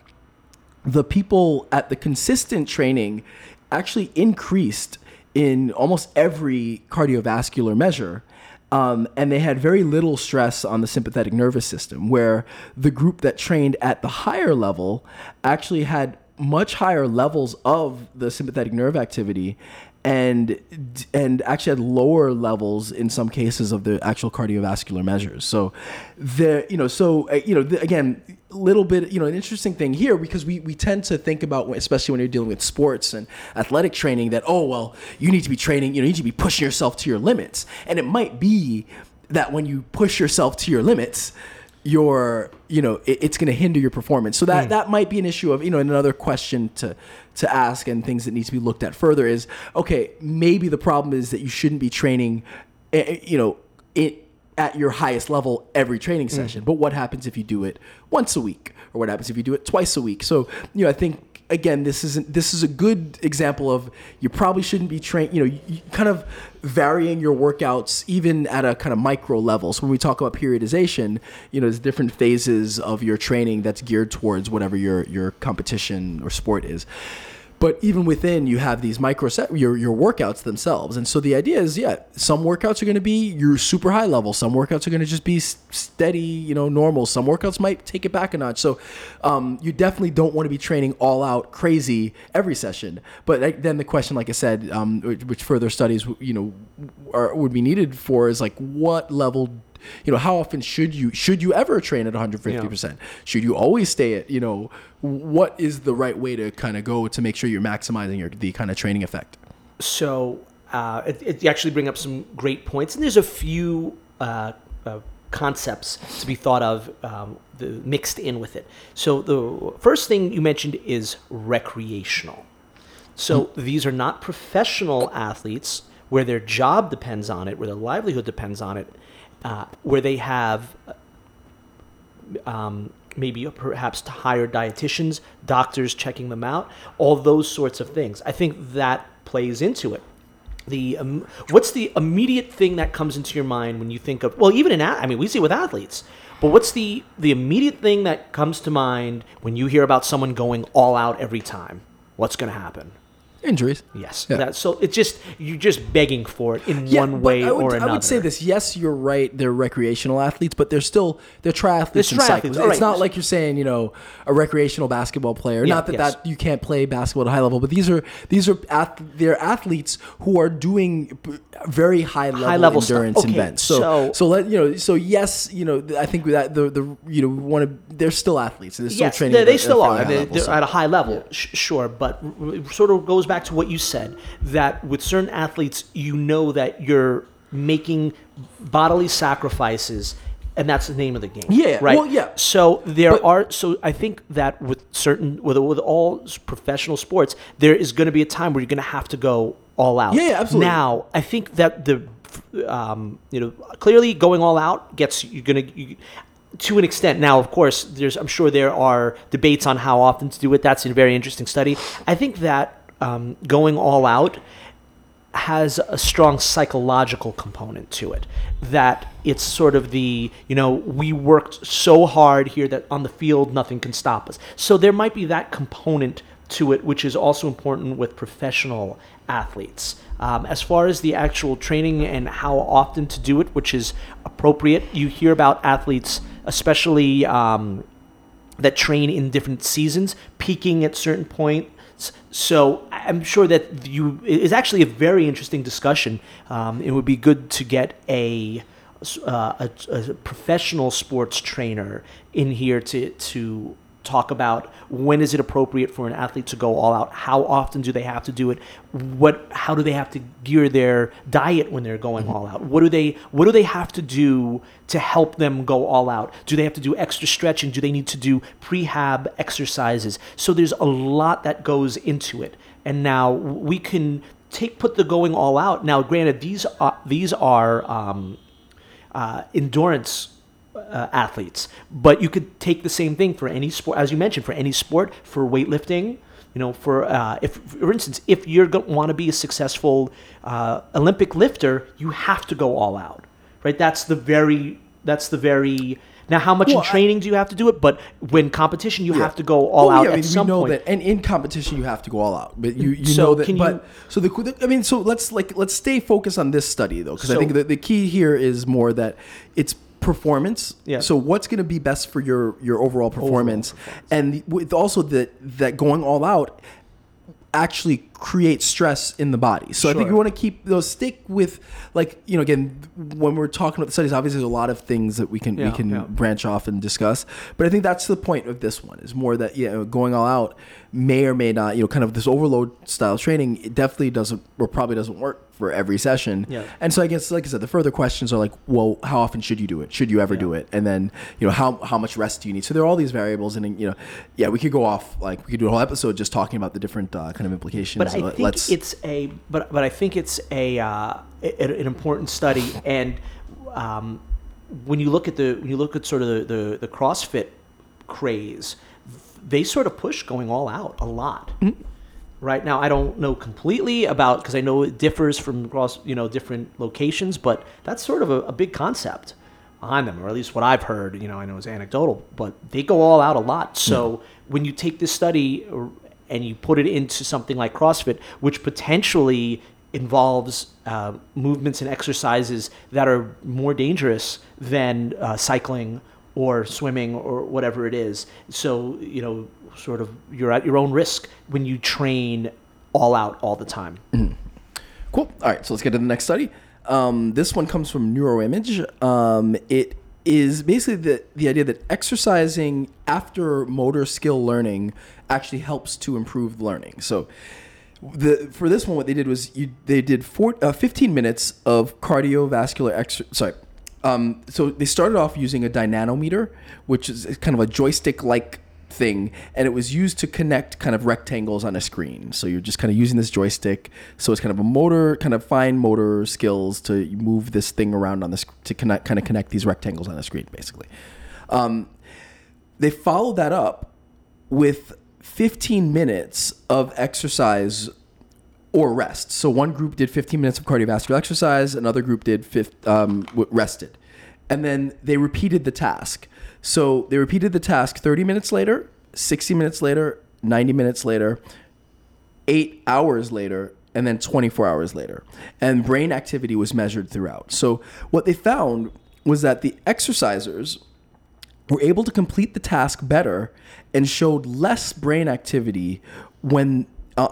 the people at the consistent training actually increased in almost every cardiovascular measure. Um, and they had very little stress on the sympathetic nervous system, where the group that trained at the higher level actually had much higher levels of the sympathetic nerve activity and and actually had lower levels in some cases of the actual cardiovascular measures. So the you know so uh, you know again little bit you know an interesting thing here because we we tend to think about especially when you're dealing with sports and athletic training that oh well you need to be training you know you need to be pushing yourself to your limits and it might be that when you push yourself to your limits your you know it, it's going to hinder your performance. So that that might be an issue of you know another question to to ask and things that need to be looked at further is okay maybe the problem is that you shouldn't be training eh, eh, you know it at your highest level every training session. But what happens if you do it once a week? Or what happens if you do it twice a week? So you know i think again, this isn't this is a good example of you probably shouldn't be trained. You know, you, kind of varying your workouts even at a kind of micro level. So when we talk about periodization, you know, there's different phases of your training that's geared towards whatever your your competition or sport is but even within you have these micro set your your workouts themselves. And so the idea is yeah some workouts are going to be your super high level. Some workouts are going to just be steady you know normal. Some workouts might take it back a notch. So um, you definitely don't want to be training all out crazy every session. But then the question like i said um, which further studies you know are, would be needed for is like what level you know how often should you should you ever train at 150% should you always stay at you know what is the right way to kind of go to make sure you're maximizing your the kind of training effect? So uh, it, it, you actually bring up some great points, and there's a few uh, uh, concepts to be thought of um, the, mixed in with it. So the first thing you mentioned is recreational. So these are not professional athletes where their job depends on it, where their livelihood depends on it, uh, where they have um, maybe perhaps to hire dietitians, doctors checking them out, all those sorts of things. I think that plays into it. The um, what's the immediate thing that comes into your mind when you think of well, even in I mean, we see it with athletes, but what's the the immediate thing that comes to mind when you hear about someone going all out every time? What's going to happen? Injuries Yes. Yeah. That, so it's just you're just begging for it in one way I would, or another. I would say this. Yes, you're right. They're recreational athletes, but they're still they're triathletes They're and triathletes, It's right. not like you're saying you know a recreational basketball player. Yeah, not that yes. that you can't play basketball at a high level, but these are these are ath- they're athletes who are doing very high level, High-level endurance Okay, events. So, so- so let you know. So yes, you know I think that the the you know want to they're still athletes. They're still yes, training. they, at they a- still at are. high level, they're so. at a high level, sh- sure. But r- it sort of goes back to what you said that with certain athletes, you know that you're making bodily sacrifices, and that's the name of the game. Yeah, right. well, yeah. So there But- are. So I think that with certain with with all professional sports, there is going to be a time where you're going to have to go all out. Yeah, yeah, absolutely. Now I think that the um, you know clearly going all out gets you're going to. You, to an extent now of course there's i'm sure there are debates on how often to do it that's a very interesting study i think that um, going all out has a strong psychological component to it that it's sort of the you know we worked so hard here that on the field nothing can stop us so there might be that component to it which is also important with professional athletes um, as far as the actual training and how often to do it which is appropriate you hear about athletes especially um, that train in different seasons, peaking at certain points. So I'm sure that you is actually a very interesting discussion. Um, it would be good to get a, uh, a, a professional sports trainer in here to to talk about when is it appropriate for an athlete to go all out? How often do they have to do it? What how do they have to gear their diet when they're going all out? What do they what do they have to do to help them go all out? Do they have to do extra stretching? Do they need to do prehab exercises? So there's a lot that goes into it. And now we can take put the going all out. Now granted these are these are um, uh, endurance uh, athletes. But you could take the same thing for any sport, as you mentioned, for any sport, for weightlifting. You know, for uh, if, for instance, if you're going to want to be a successful uh, Olympic lifter, you have to go all out, right? That's the very That's the very now. How much Well, in I- training do you have to do it? But when competition, you Yeah. have to go all Well, out yeah, I at some we know point. that, and in competition, you have to go all out. But you, you So know that. but you- so the, I mean, so let's like let's stay focused on this study though, because I think that the key here is more that it's performance. Yeah. So what's going to be best for your your overall performance, and the, with also that that going all out actually creates stress in the body. So I think we want to keep those stick with like you know again when we're talking about the studies obviously there's a lot of things that we can we can yeah. branch off and discuss but I think that's the point of this one is more that you know going all out may or may not you know kind of this overload style training it definitely doesn't or probably doesn't work for every session Yeah. and so I guess like I said the further questions are like well how often should you do it should you ever do it and then you know how how much rest do you need so there are all these variables and you know yeah we could go off like we could do a whole episode just talking about the different uh, kind of implications but I think let's it's a but but I think it's a, uh, an important study, and um, when you look at the when you look at sort of the, the, the CrossFit craze, they sort of push going all out a lot. Mm-hmm. Right now, I don't know completely about because I know it differs from across you know different locations, but that's sort of a, a big concept behind them, or at least what I've heard. You know, I know it's anecdotal, but they go all out a lot. So when you take this study and you put it into something like CrossFit, which potentially involves uh, movements and exercises that are more dangerous than uh, cycling or swimming or whatever it is. So, you know, sort of you're at your own risk when you train all out all the time. Cool. All right, so let's get to the next study. Um, this one comes from Neuroimage. Um, it is basically the, the idea that exercising after motor skill learning actually helps to improve learning. So, the for this one, what they did was you they did four, uh, 15 minutes of cardiovascular exercise. Sorry. Um, so they started off using a dynamometer, which is kind of a joystick-like thing, and it was used to connect kind of rectangles on a screen. So you're just kind of using this joystick. So it's kind of a motor, kind of fine motor skills to move this thing around on this to connect, kind of connect these rectangles on the screen, basically. Um, they followed that up with 15 minutes of exercise or rest. So one group did 15 minutes of cardiovascular exercise, another group did fif- um, rested, and then they repeated the task. So they repeated the task 30 minutes later, 60 minutes later, 90 minutes later, eight hours later, and then 24 hours later. And brain activity was measured throughout. So what they found was that the exercisers were able to complete the task better and showed less brain activity when uh,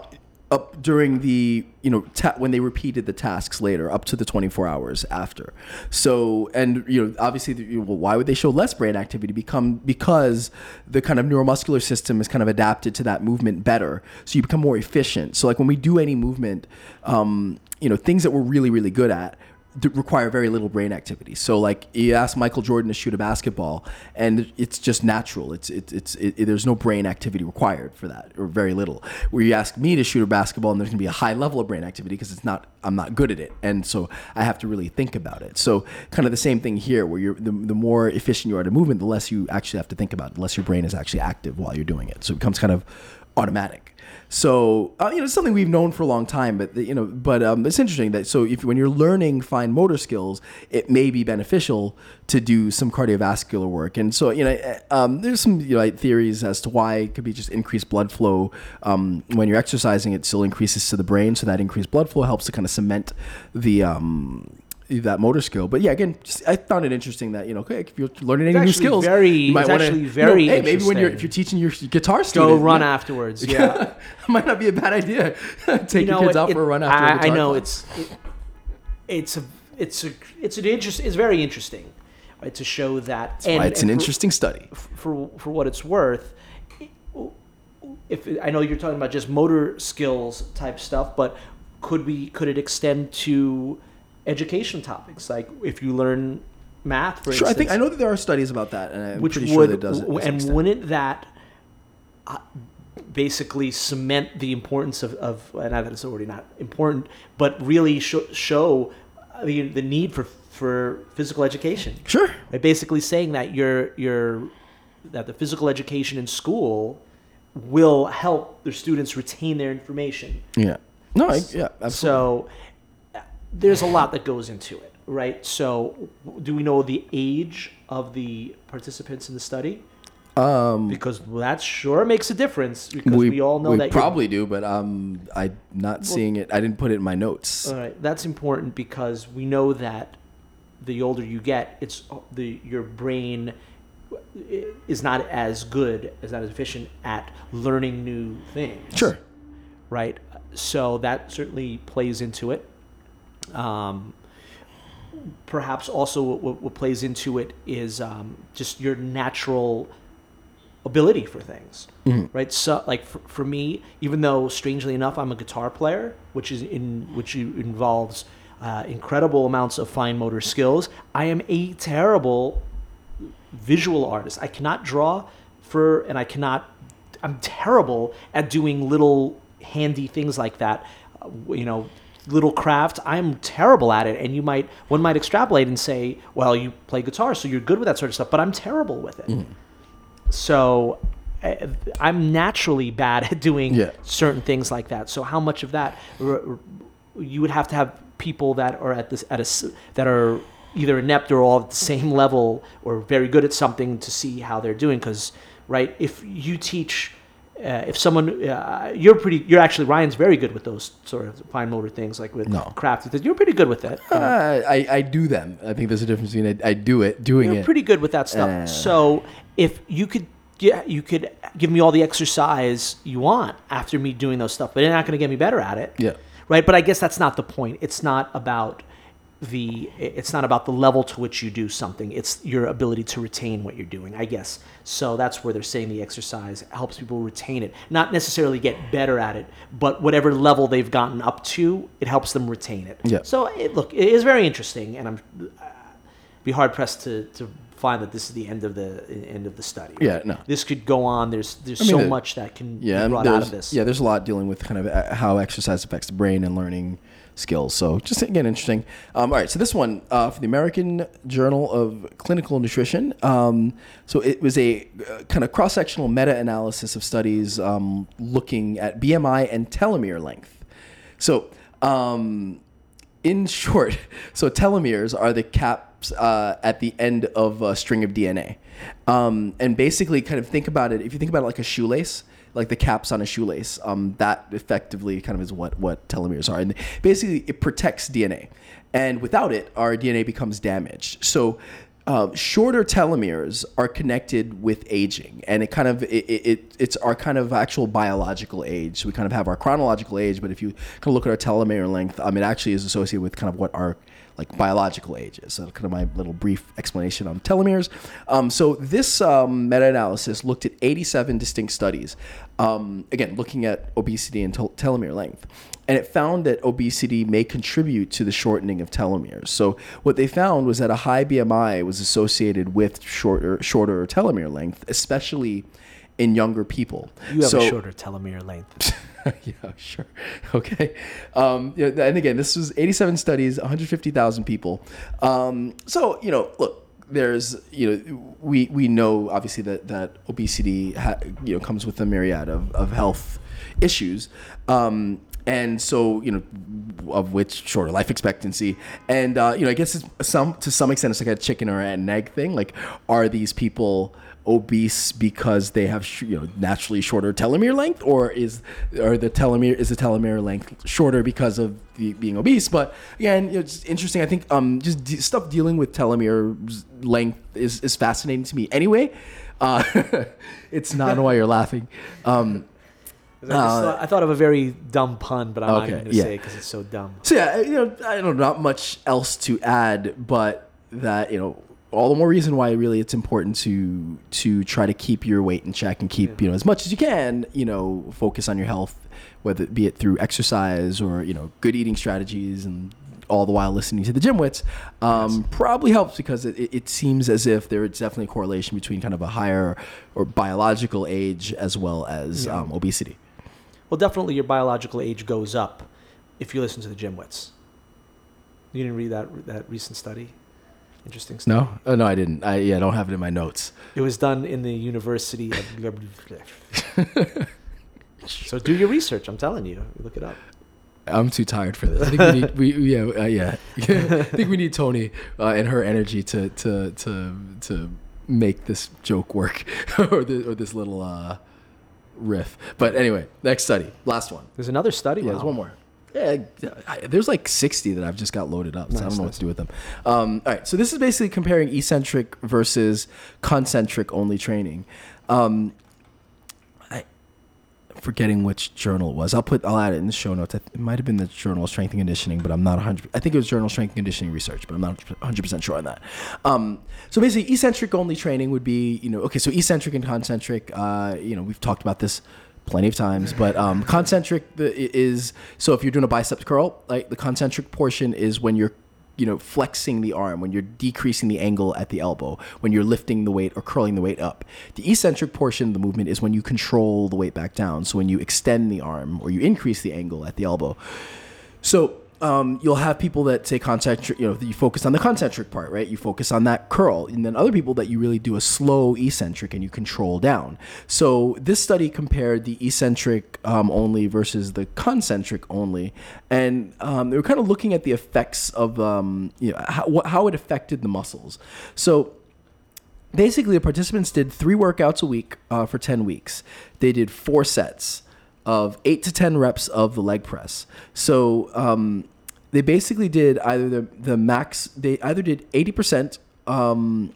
up during the you know ta- when they repeated the tasks later up to the 24 hours after. So and you know obviously the, well, why would they show less brain activity become because the kind of neuromuscular system is kind of adapted to that movement better. So you become more efficient. So like when we do any movement um, you know things that we're really really good at require very little brain activity. So like you ask Michael Jordan to shoot a basketball, and it's just natural. It's it's it's it, there's no brain activity required for that, or very little. Where you ask me to shoot a basketball, and there's gonna be a high level of brain activity because it's not I'm not good at it, and so I have to really think about it. So kind of the same thing here, where you're the, the more efficient you are at a movement, the less you actually have to think about it, the less your brain is actually active while you're doing it. So it becomes kind of automatic. So uh, you know, it's something we've known for a long time, but you know, but um, it's interesting that so if when you're learning fine motor skills, it may be beneficial to do some cardiovascular work. And so you know, uh, um, there's some you know theories as to why it could be just increased blood flow um, when you're exercising. It still increases to the brain, so that increased blood flow helps to kind of cement the um, that motor skill. But yeah, again, just, I found it interesting that you know, okay, if you're learning any new skills, very- you might wanna- actually you know, very hey, maybe when you're if you're teaching your guitar student, Go run yeah, afterwards. Yeah. might not be a bad idea. Take You know, your kids it- out it- for a run after. I, I know class. it's it, it's a it's a it's an interest it's very interesting right, to show that That's why it's an for- interesting study. for for what it's worth. If I know you're talking about just motor skills type stuff, but could we could it extend to education topics like if you learn math, for Sure, I think I know that there are studies about that, and I'm which pretty would sure that does it. and extent. wouldn't that uh, basically cement the importance of, of and not that it's already not important, but really show, show the the need for for physical education? Sure. By basically saying that your your that the physical education in school will help their students retain their information. Yeah. No. I, yeah. Absolutely. So uh, there's a lot that goes into it, right? So, do we know the age of the participants in the study? Um, Because that sure makes a difference. Because we, all know we that probably do, but um, I'm not seeing it. I didn't put it in my notes. All right, that's important because we know that the older you get, it's the your brain is not as good, is not as efficient at learning new things. sure. Right. So that certainly plays into it. Um, perhaps also what, what plays into it is um, just your natural ability for things right? So like for, for me even though strangely enough i'm a guitar player which is in which involves uh, incredible amounts of fine motor skills i am a terrible visual artist. I cannot draw for and i cannot i'm terrible at doing little handy things like that uh, you know little craft i'm terrible at it and you might one might extrapolate and say well you play guitar so you're good with that sort of stuff but i'm terrible with it so uh, I'm naturally bad at doing Yeah. certain things like that. So how much of that r- r- you would have to have people that are at this at a that are either inept or all at the same level or very good at something to see how they're doing. Because right, if you teach. Uh, if someone, uh, you're pretty, you're actually Ryan's very good with those sort of fine motor things, like with No. craft. You're pretty good with that. Uh, I, I do them. I think there's a difference between I, I do it, doing You're it. pretty good with that stuff. Uh. so if you could, yeah, you could give me all the exercise you want after me doing those stuff, but you're not going to get me better at it. Yeah. Right. But I guess that's not the point. It's not about the. It's not about the level to which you do something. It's your ability to retain what you're doing. I guess. So that's where they're saying the exercise helps people retain it, not necessarily get better at it, but whatever level they've gotten up to, it helps them retain it. Yeah. So it, look, it is very interesting, and I'm be hard pressed to, to find that this is the end of the end of the study. Yeah, no. This could go on. There's there's I mean, so the- much that can yeah, be brought out of this. Yeah, there's a lot dealing with kind of uh, how exercise affects the brain and learning skills. So just again, interesting. Um, all right, so this one uh, for the American Journal of Clinical Nutrition. Um, so it was a uh, kind of cross-sectional meta-analysis of studies um, looking at BMI and telomere length. So um, in short, so telomeres are the caps uh, at the end of a string of DNA. Um, and basically, kind of think about it. If you think about it like a shoelace, like the caps on a shoelace, um, that effectively kind of is what what telomeres are. And basically, it protects DNA. And without it, our DNA becomes damaged. So uh, shorter telomeres are connected with aging, and it kind of it, it, it it's our kind of actual biological age. So we kind of have our chronological age, but if you kind of look at our telomere length, um, it actually is associated with kind of what our like biological age is. So kind of my little brief explanation on telomeres. Um, so this um, meta-analysis looked at 87 distinct studies, um, again looking at obesity and tel- telomere length and it found that obesity may contribute to the shortening of telomeres. So what they found was that a high BMI was associated with shorter shorter telomere length, especially in younger people. you have so, a shorter telomere length. yeah, sure. Okay. Um, and again, this was 87 studies, 150,000 people. Um, so, you know, look, there's, you know, we, we know obviously that, that obesity, ha, you know, comes with a myriad of, of health issues. Um, and so, you know, of which shorter life expectancy, and uh, you know, I guess some to some extent it's like a chicken or an egg thing. Like, are these people obese because they have you know naturally shorter telomere length, or is or the telomere is the telomere length shorter because of the, being obese? But again, it's interesting. I think um, just stuff dealing with telomere length is is fascinating to me. Anyway, uh, it's not why you're laughing. Um, I, just thought, I thought of a very dumb pun, but I'm not going to yeah. say because it's so dumb. So yeah, you know, I don't know, not much else to add, but that you know, all the more reason why really it's important to to try to keep your weight in check and keep you know as much as you can, you know, focus on your health, whether it be it through exercise or you know good eating strategies and all the while listening to the gym wits um, probably helps because it, it- it seems as if there is definitely a correlation between kind of a higher or biological age as well as um, obesity. Well, definitely your biological age goes up if you listen to the gym wits. You didn't read that that recent study? Interesting study. No, oh, no, I didn't. I yeah, I don't have it in my notes. It was done in the University of. so do your research. I'm telling you. Look it up. I'm too tired for this. I think we need, we, yeah, uh, yeah. I think we need Tony uh, and her energy to to to to make this joke work, or, the, or this little uh, riff. But anyway, next study, last one. There's another study. Yeah, there's one more. Yeah, I, there's like 60 that I've just got loaded up, so I don't know what to do with them. Um, all right, so this is basically comparing eccentric versus concentric only training. Um, forgetting which journal it was. I'll put I'll add it in the show notes. It might have been the Journal of Strength and Conditioning, but I'm not 100. I think it was Journal of Strength and Conditioning Research, but I'm not 100 percent sure on that. Um, so basically, eccentric only training would be you know okay. So eccentric and concentric. Uh, you know we've talked about this plenty of times, but um, concentric is so if you're doing a biceps curl, like the concentric portion is when you're you know flexing the arm when you're decreasing the angle at the elbow when you're lifting the weight or curling the weight up. The eccentric portion of the movement is when you control the weight back down. So when you extend the arm or you increase the angle at the elbow. So um, you'll have people that say concentric, you know, you focus on the concentric part, right? You focus on that curl, and then other people that you really do a slow eccentric and you control down. So this study compared the eccentric um, only versus the concentric only, and um, they were kind of looking at the effects of, um, you know, how, how it affected the muscles. So basically the participants did three workouts a week uh, for 10 weeks they did four sets of 8 to 10 reps of the leg press so um, they basically did either the, the max they either did 80% um,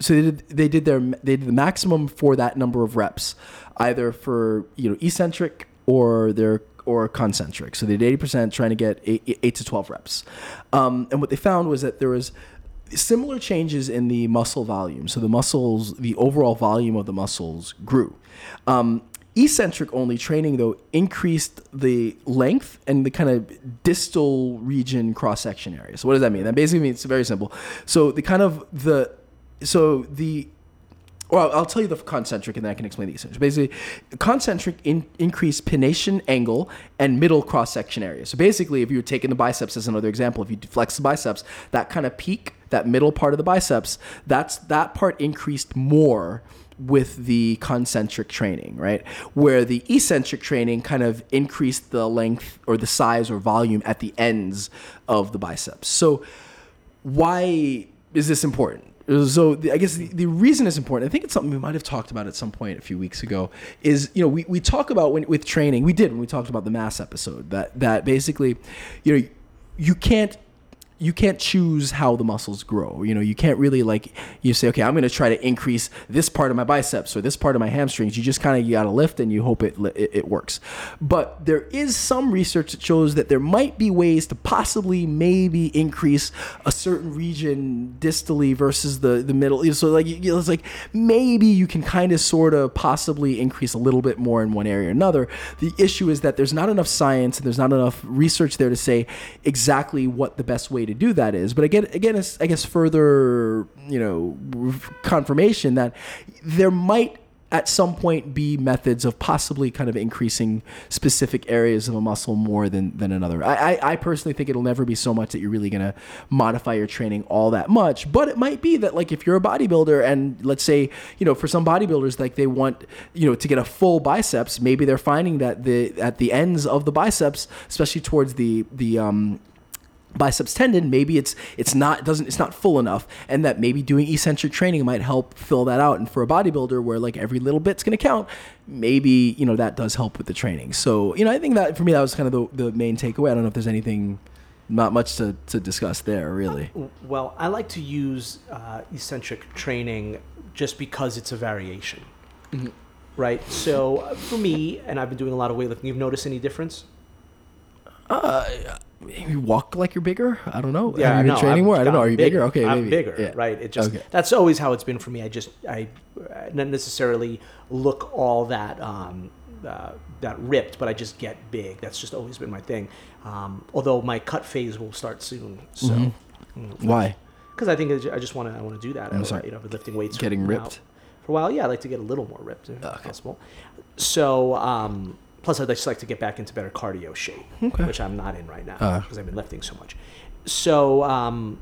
so they did, they did their they did the maximum for that number of reps either for you know eccentric or their or concentric. So they did 80% trying to get 8, 8 to 12 reps. Um, and what they found was that there was similar changes in the muscle volume. So the muscles the overall volume of the muscles grew. Um, eccentric only training though increased the length and the kind of distal region cross section area so what does that mean that basically means it's very simple so the kind of the so the well, I'll tell you the concentric and then I can explain the eccentric. Basically, concentric in, increase pennation angle and middle cross section area. So basically, if you were taking the biceps as another example, if you flex the biceps, that kind of peak, that middle part of the biceps, that's that part increased more with the concentric training, right? Where the eccentric training kind of increased the length or the size or volume at the ends of the biceps. So why is this important? So the, I guess the, the reason it's important, I think it's something we might have talked about at some point a few weeks ago, is you know we, we talk about when with training we did when we talked about the mass episode that that basically, you know, you can't you can't choose how the muscles grow. You know, you can't really like you say, okay, I'm going to try to increase this part of my biceps or this part of my hamstrings. You just kind of you got to lift and you hope it, it it works. But there is some research that shows that there might be ways to possibly maybe increase a certain region distally versus the the middle. So like you know, it's like maybe you can kind of sort of possibly increase a little bit more in one area or another. The issue is that there's not enough science and there's not enough research there to say exactly what the best way to do that is. But again, again, I guess further, you know, confirmation that there might at some point be methods of possibly kind of increasing specific areas of a muscle more than, than another. I, I, I personally think it'll never be so much that you're really to modify your training all that much. But it might be that like if you're a bodybuilder and let's say, you know, for some bodybuilders, like they want, you know, to get a full biceps, maybe they're finding that the, at the ends of the biceps, especially towards the, the, um, biceps tendon maybe it's it's not doesn't it's not full enough and that maybe doing eccentric training might help fill that out and for a bodybuilder where like every little bit's going to count maybe you know that does help with the training so you know i think that for me that was kind of the, the main takeaway i don't know if there's anything not much to, to discuss there really Well, I like to use uh, eccentric training just because it's a variation, right? So uh, for me, and I've been doing a lot of weightlifting. You've noticed any difference? Maybe walk like you're bigger i don't know Yeah, have you no, been training I've more i don't know are you bigger, okay I'm maybe bigger, Yeah. right? It just Okay. that's always how it's been for me. I just I uh, not necessarily look all that um, uh, that ripped, but I just get big. That's just always been my thing. Um, although my cut phase will start soon, so Mm-hmm. why because I think I just want to I want to do that. I'm sorry. You know, lifting weights, Getting ripped? for a while. Yeah, I like to get a little more ripped if Okay. possible. So. Um, Plus, I'd just like to get back into better cardio shape, Okay. which I'm not in right now Uh. because I've been lifting so much. So um,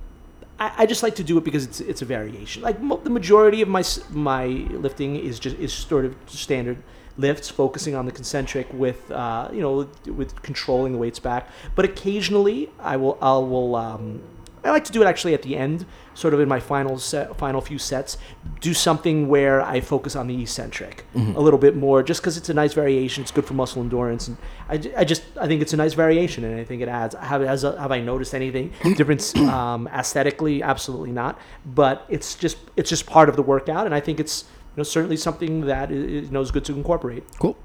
I, I just like to do it because it's it's a variation. Like mo- the majority of my my lifting is just is sort of standard lifts, focusing on the concentric with uh, you know with controlling the weights back. But occasionally, I will I will um, I like to do it actually at the end, sort of in my final set, final few sets. Do something where I focus on the eccentric a little bit more, just because it's a nice variation. It's good for muscle endurance, and I, I just I think it's a nice variation, and I think it adds. Have has have I noticed anything difference um, aesthetically? Absolutely not. But it's just it's just part of the workout, and I think it's you know certainly something that i- i- you know is good to incorporate. Cool.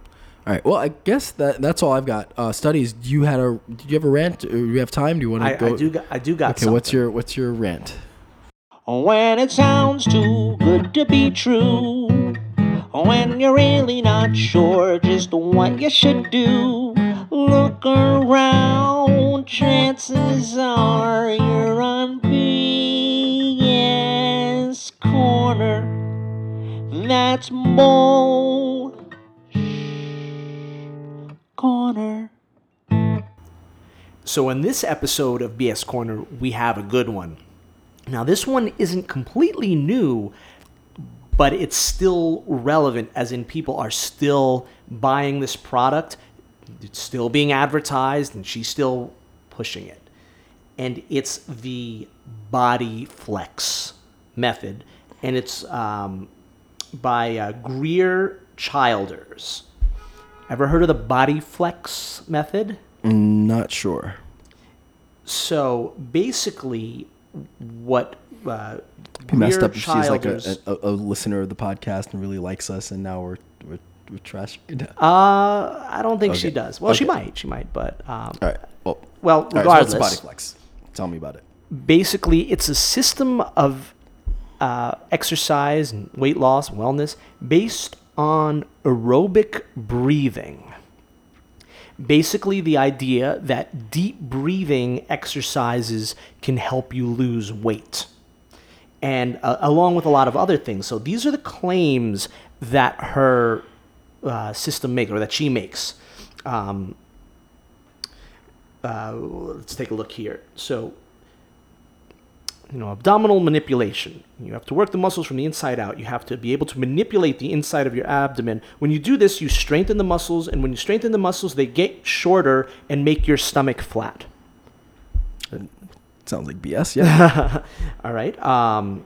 All right. Well, I guess that that's all I've got. Uh, studies. You had a. Did you have a rant? Do you have time? Do you want to I, go? I do got I do got. okay. What's your What's your rant? When it sounds too good to be true. When you're really not sure just what you should do. Look around, chances are you're on BS Corner. That's Bull Corner. So, in this episode of BS Corner, we have a good one. Now, this one isn't completely new, but it's still relevant, as in people are still buying this product, it's still being advertised, and she's still pushing it. And it's the body flex method, and it's um, by uh, Greer Childers. Ever heard of the body flex method? Not sure. So basically, what uh, Be messed up if she's like a, a, a listener of the podcast and really likes us, and now we're we're, we're trash. uh, I don't think she does. Well, she might. She might, but um, All right. Well. well, All right, so regardless, body flex? Tell me about it. basically, it's a system of uh, exercise and weight loss, and wellness, based on aerobic breathing. Basically, the idea that deep breathing exercises can help you lose weight. And uh, along with a lot of other things. So, these are the claims that her uh, system makes, or that she makes. Um, uh, let's take a look here. So, you know, abdominal manipulation. You have to work the muscles from the inside out. You have to be able to manipulate the inside of your abdomen. When you do this, you strengthen the muscles, and when you strengthen the muscles, they get shorter and make your stomach flat. Sounds like BS. Yeah. All right. Um,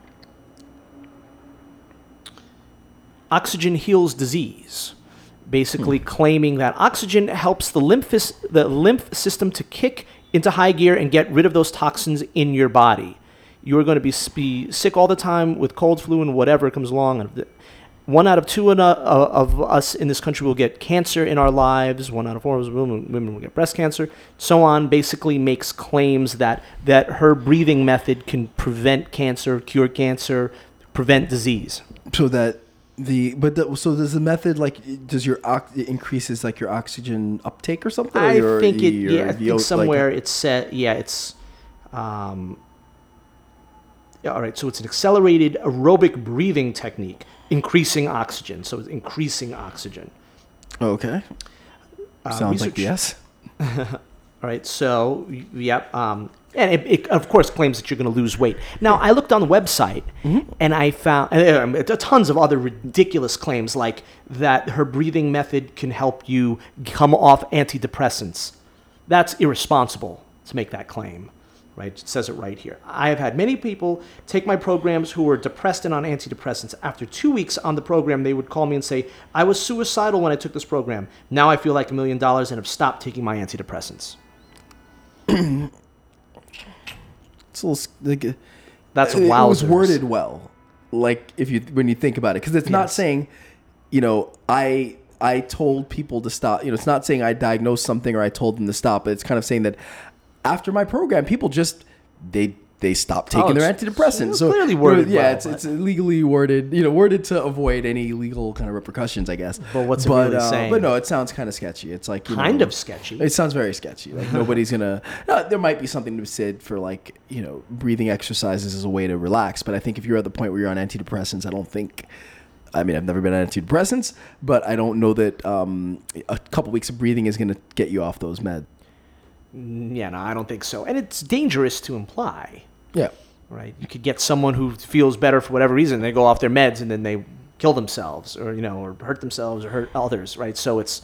oxygen heals disease. Basically, claiming that oxygen helps the lymph the lymph system to kick into high gear and get rid of those toxins in your body. You are going to be, be sick all the time with cold, flu, and whatever comes along. One out of two in, uh, of us in this country will get cancer in our lives. One out of four of women, women will get breast cancer. So on. Basically, makes claims that that her breathing method can prevent cancer, cure cancer, prevent disease. so that the but the, so does the method like does your ox, it increases like your oxygen uptake or something? Or I your- think it. your Yeah, I VO think like- somewhere it's set. Yeah, it's. Um, yeah, all right, so it's an accelerated aerobic breathing technique, increasing oxygen. So it's increasing oxygen. okay. Uh, Sounds like yes. All right, so yep, um, and it, it of course claims that you're going to lose weight. Now I looked on the website and I found are tons of other ridiculous claims like that her breathing method can help you come off antidepressants. That's irresponsible to make that claim. Right, it says it right here. I have had many people take my programs who were depressed and on antidepressants. After two weeks on the program, they would call me and say, I was suicidal when I took this program. Now I feel like a million dollars and have stopped taking my antidepressants. It's a little like uh, That's it, it was worded well. Like if you when you think about it, because it's not saying, you know, I I told people to stop. You know, it's not saying I diagnosed something or I told them to stop. But it's kind of saying that after my program, people just they they stopped taking Oh, their it's- antidepressants. it's So clearly worded yeah, well, it's it's legally worded. You know, worded to avoid any legal kind of repercussions, I guess. But what's it really saying? But no, it sounds kind of sketchy. It's like you Kind know, of sketchy. It sounds very sketchy. Like nobody's gonna. No, there might be something to be said for like you know breathing exercises as a way to relax. But I think if you're at the point where you're on antidepressants, I don't think. I mean, I've never been on antidepressants, but I don't know that um, a couple weeks of breathing is gonna get you off those meds. Yeah, no, I don't think so. And it's dangerous to imply, Yeah. right? You could get someone who feels better for whatever reason. They go off their meds and then they kill themselves or you know or hurt themselves or hurt others, right? So it's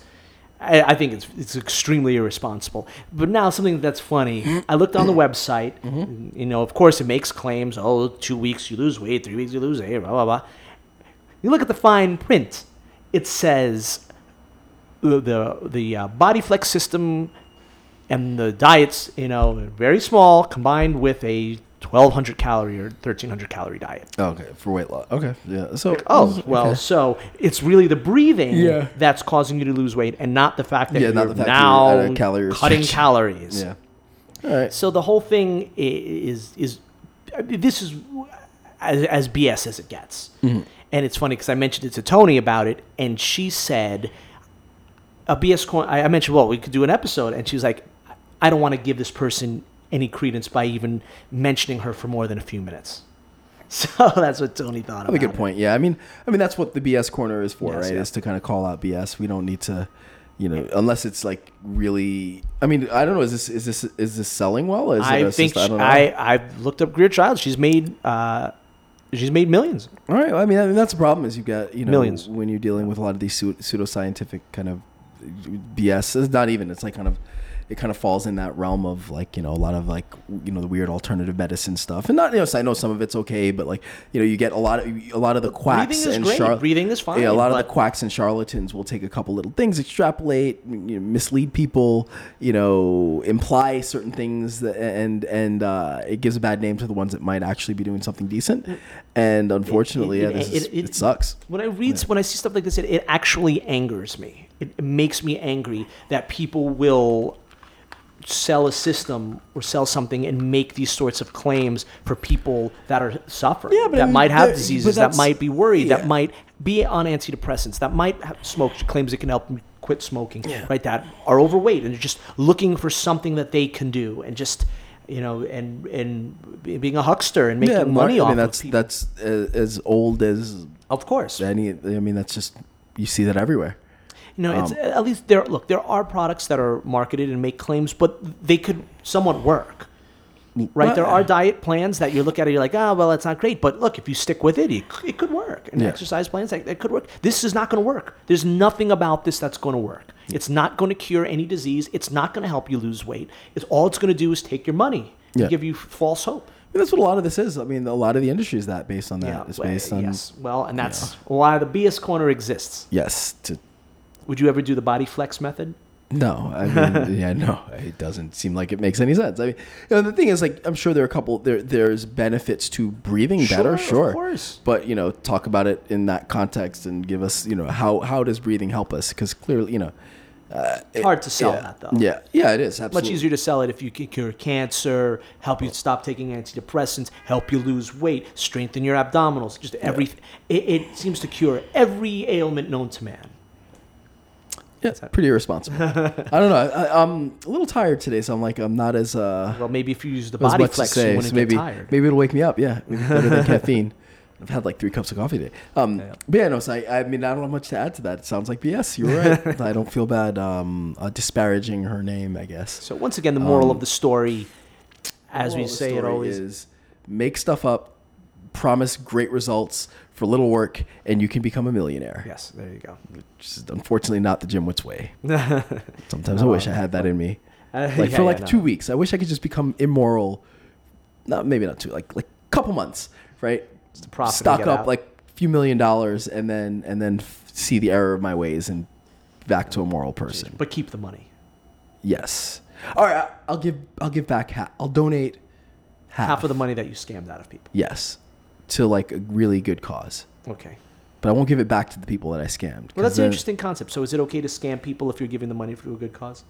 I, I think it's it's extremely irresponsible. But now something that's funny. Mm-hmm. I looked on the website. Mm-hmm. You know, of course, it makes claims. Oh, two weeks you lose weight, three weeks you lose weight, blah blah blah. You look at the fine print. It says the the, the uh, body flex system and the diets, you know, very small, combined with a 1200 calorie or 1300 calorie diet. Okay, for weight loss. Okay, yeah. So Oh, well, okay. so it's really the breathing Yeah. that's causing you to lose weight and not the fact that Yeah, you're not the fact that now you're calorie cutting restriction. calories. yeah. All right. So the whole thing i- is is this is as, as BS as it gets. Mm-hmm. And it's funny because I mentioned it to Tony about it, and she said a BS coin. I I mentioned, well, we could do an episode, and she was like, I don't want to give this person any credence by even mentioning her for more than a few minutes. So that's what Tony thought That's a good it. point. Yeah, I mean, I mean that's what the BS corner is for, Yes, right? yeah. Is to kind of call out BS. We don't need to, you know, unless it's like really. I mean, I don't know. Is this is this is this selling well? Is I think system- I. I I've looked up Greer Childers. She's made uh, she's made millions. All right. Well, I mean, I mean, that's the problem is you've got you know Millions. when you're dealing with a lot of these pseudo scientific kind of BS. It's not even. It's like kind of. It kind of falls in that realm of like you know a lot of like you know the weird alternative medicine stuff, and not you know so I know some of it's okay, but like you know you get a lot of a lot of the quacks Breathing is and great. char- Breathing is fine, Yeah, a lot of the quacks and charlatans will take a couple little things, extrapolate, you know, mislead people, you know, imply certain things, that, and and uh, it gives a bad name to the ones that might actually be doing something decent. And unfortunately, It- yeah, this it- is, it- it, it- sucks. When I read, when I see stuff like this, it, it actually angers me. It, it makes me angry that people will sell a system or sell something and make these sorts of claims for people that are suffering, Yeah, but I that mean, might have diseases, that might be worried, yeah. that might be on antidepressants, that might have smoke claims it can help them quit smoking, Yeah. right? That are overweight and are just looking for something that they can do and just. You know, and and being a huckster and making yeah, money I off mean, of that's people. that's uh, as old as of course, any. I mean, that's just you see that everywhere. You know, it's Um, at least there. Look, there are products that are marketed and make claims, but they could somewhat work. Right, there are diet plans that you look at it, you're like, ah, well, that's not great. But look, if you stick with it, it, it could work. And Yeah. exercise plans, that, that could work. This is not going to work. There's nothing about this that's going to work. It's not going to cure any disease. It's not going to help you lose weight. It's all it's going to do is take your money and Yeah. give you false hope. I mean, that's what a lot of this is. I mean, a lot of the industry is that based on that. Yeah, it's well, based on yes. Well, and that's why the BS corner exists. yes to Would you ever do the body flex method? No, I mean, yeah, no, it doesn't seem like it makes any sense. I mean, you know, the thing is, like, I'm sure there are a couple. There, there's benefits to breathing better, Sure, sure, of course. But you know, talk about it in that context and give us, you know, how how does breathing help us? Because clearly, you know, uh, it- Hard to sell yeah, that, though. Yeah, yeah, it is absolutely. Much easier to sell it if you can cure cancer, help you stop taking antidepressants, help you lose weight, strengthen your abdominals. Just every, it, it seems to cure every ailment known to man. Yeah, pretty irresponsible. I don't know. I, I'm a little tired today, so I'm like, I'm not as uh, Well, maybe if you use the body flex, say. you So maybe get tired. maybe it'll wake me up. Yeah, maybe better than caffeine. I've had like three cups of coffee today. Um, But yeah, no. So I, I mean, I don't have much to add to that. It sounds like BS. You're right. I don't feel bad um, uh, disparaging her name. I guess. So once again, the moral Um, of the story, as we Moral of the say it always, is make stuff up, promise great results for little work, and you can become a millionaire. yes, there you go. Which is unfortunately not the GymWits way. Sometimes I wish I had that in me. Uh, Like yeah, for yeah, like no. two weeks, I wish I could just become immoral. Not maybe not two, like like couple months, right? Stock up out. like a few million dollars, and then and then f- see the error of my ways and back to a moral person. but keep the money. Yes. All right, I'll give I'll give back half. I'll donate half, Half of the money that you scammed out of people. Yes, to like a really good cause. Okay. But I won't give it back to the people that I scammed. Well, that's an then- interesting concept. So, is it okay to scam people if you're giving the money for a good cause?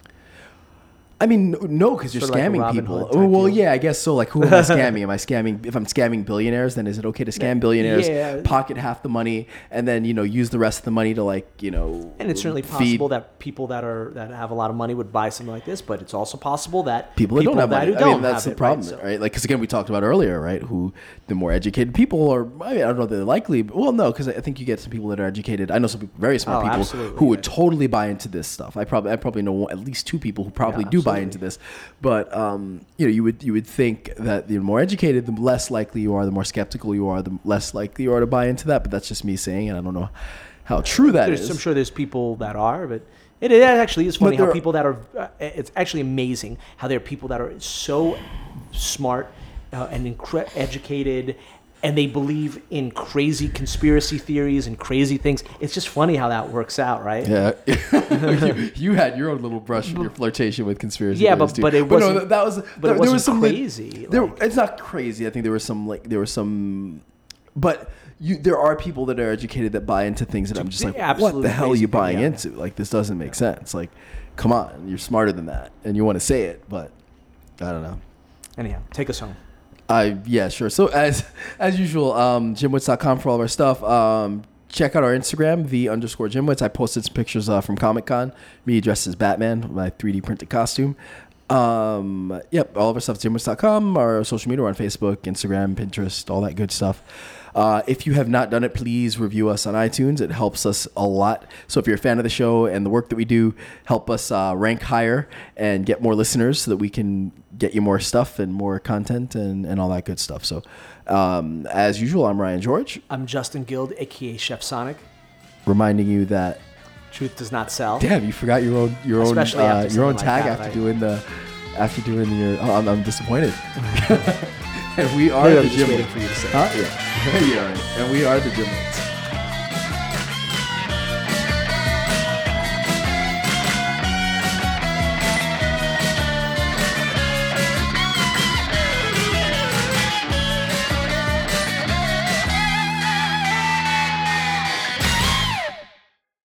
I mean, no- because you're of like scamming people. Oh, well, deal. yeah, I guess so. Like, who am I scamming? am I scamming? If I'm scamming billionaires, then is it okay to scam billionaires, Yeah. pocket half the money, and then you know use the rest of the money to like you know? And it's certainly feed possible that people that are that have a lot of money would buy something like this, but it's also possible that people that don't have money. who I mean, that's the it, problem, right? right? Like, because again, we talked about earlier, right? Who the more educated people are. I mean, I don't know. if They're likely. But, well, no, because I think you get some people that are educated. I know some very smart Oh, people who would totally buy into this stuff. I probably, I probably know at least two people who probably Yeah, do buy into this. But um, you know, you would you would think that the more educated, the less likely you are, the more skeptical you are, the less likely you are to buy into that. But that's just me saying, and I don't know how true that There's, is. I'm sure there's people that are, but it, it actually is funny how are- people that are. Uh, it's actually amazing how there are people that are so smart uh, and incre- educated, and they believe in crazy conspiracy theories and crazy things. It's just funny how that works out, right? Yeah, you, you had your own little brush with your flirtation with conspiracy. Yeah, but- too. but it no, wasn't- that, that was. but there, it wasn't was some crazy, There, like- it's not crazy. I think there was some like there was some, but you there are people that are educated that buy into things that I'm just like, what the hell are you buying yeah. into? Like this doesn't make sense. Like, come on, you're smarter than that, and you want to say it, but I don't know. Anyhow, take us home. Uh, yeah, sure. So as as usual, um, GymWits.com for all of our stuff. Um, check out our Instagram, the underscore GymWits. I posted some pictures uh, from Comic Con, me dressed as Batman, my 3D printed costume. Um, yep, all of our stuff GymWits.com, our social media, we're on Facebook, Instagram, Pinterest, all that good stuff. Uh, if you have not done it, please review us on iTunes. It helps us a lot. So if you're a fan of the show and the work that we do, help us uh, rank higher and get more listeners so that we can get you more stuff and more content and, and all that good stuff. So um, as usual, I'm Ryan George, I'm Justin Guild, aka Chef Sonic. reminding you that Truth does not sell. damn, you forgot your own your own uh, your own like tag that, after right? doing the after doing your. Oh, I'm, I'm disappointed. and we are Maybe the Gym waiting for you to say. Huh? Yeah. yeah. right. And we are the Gym.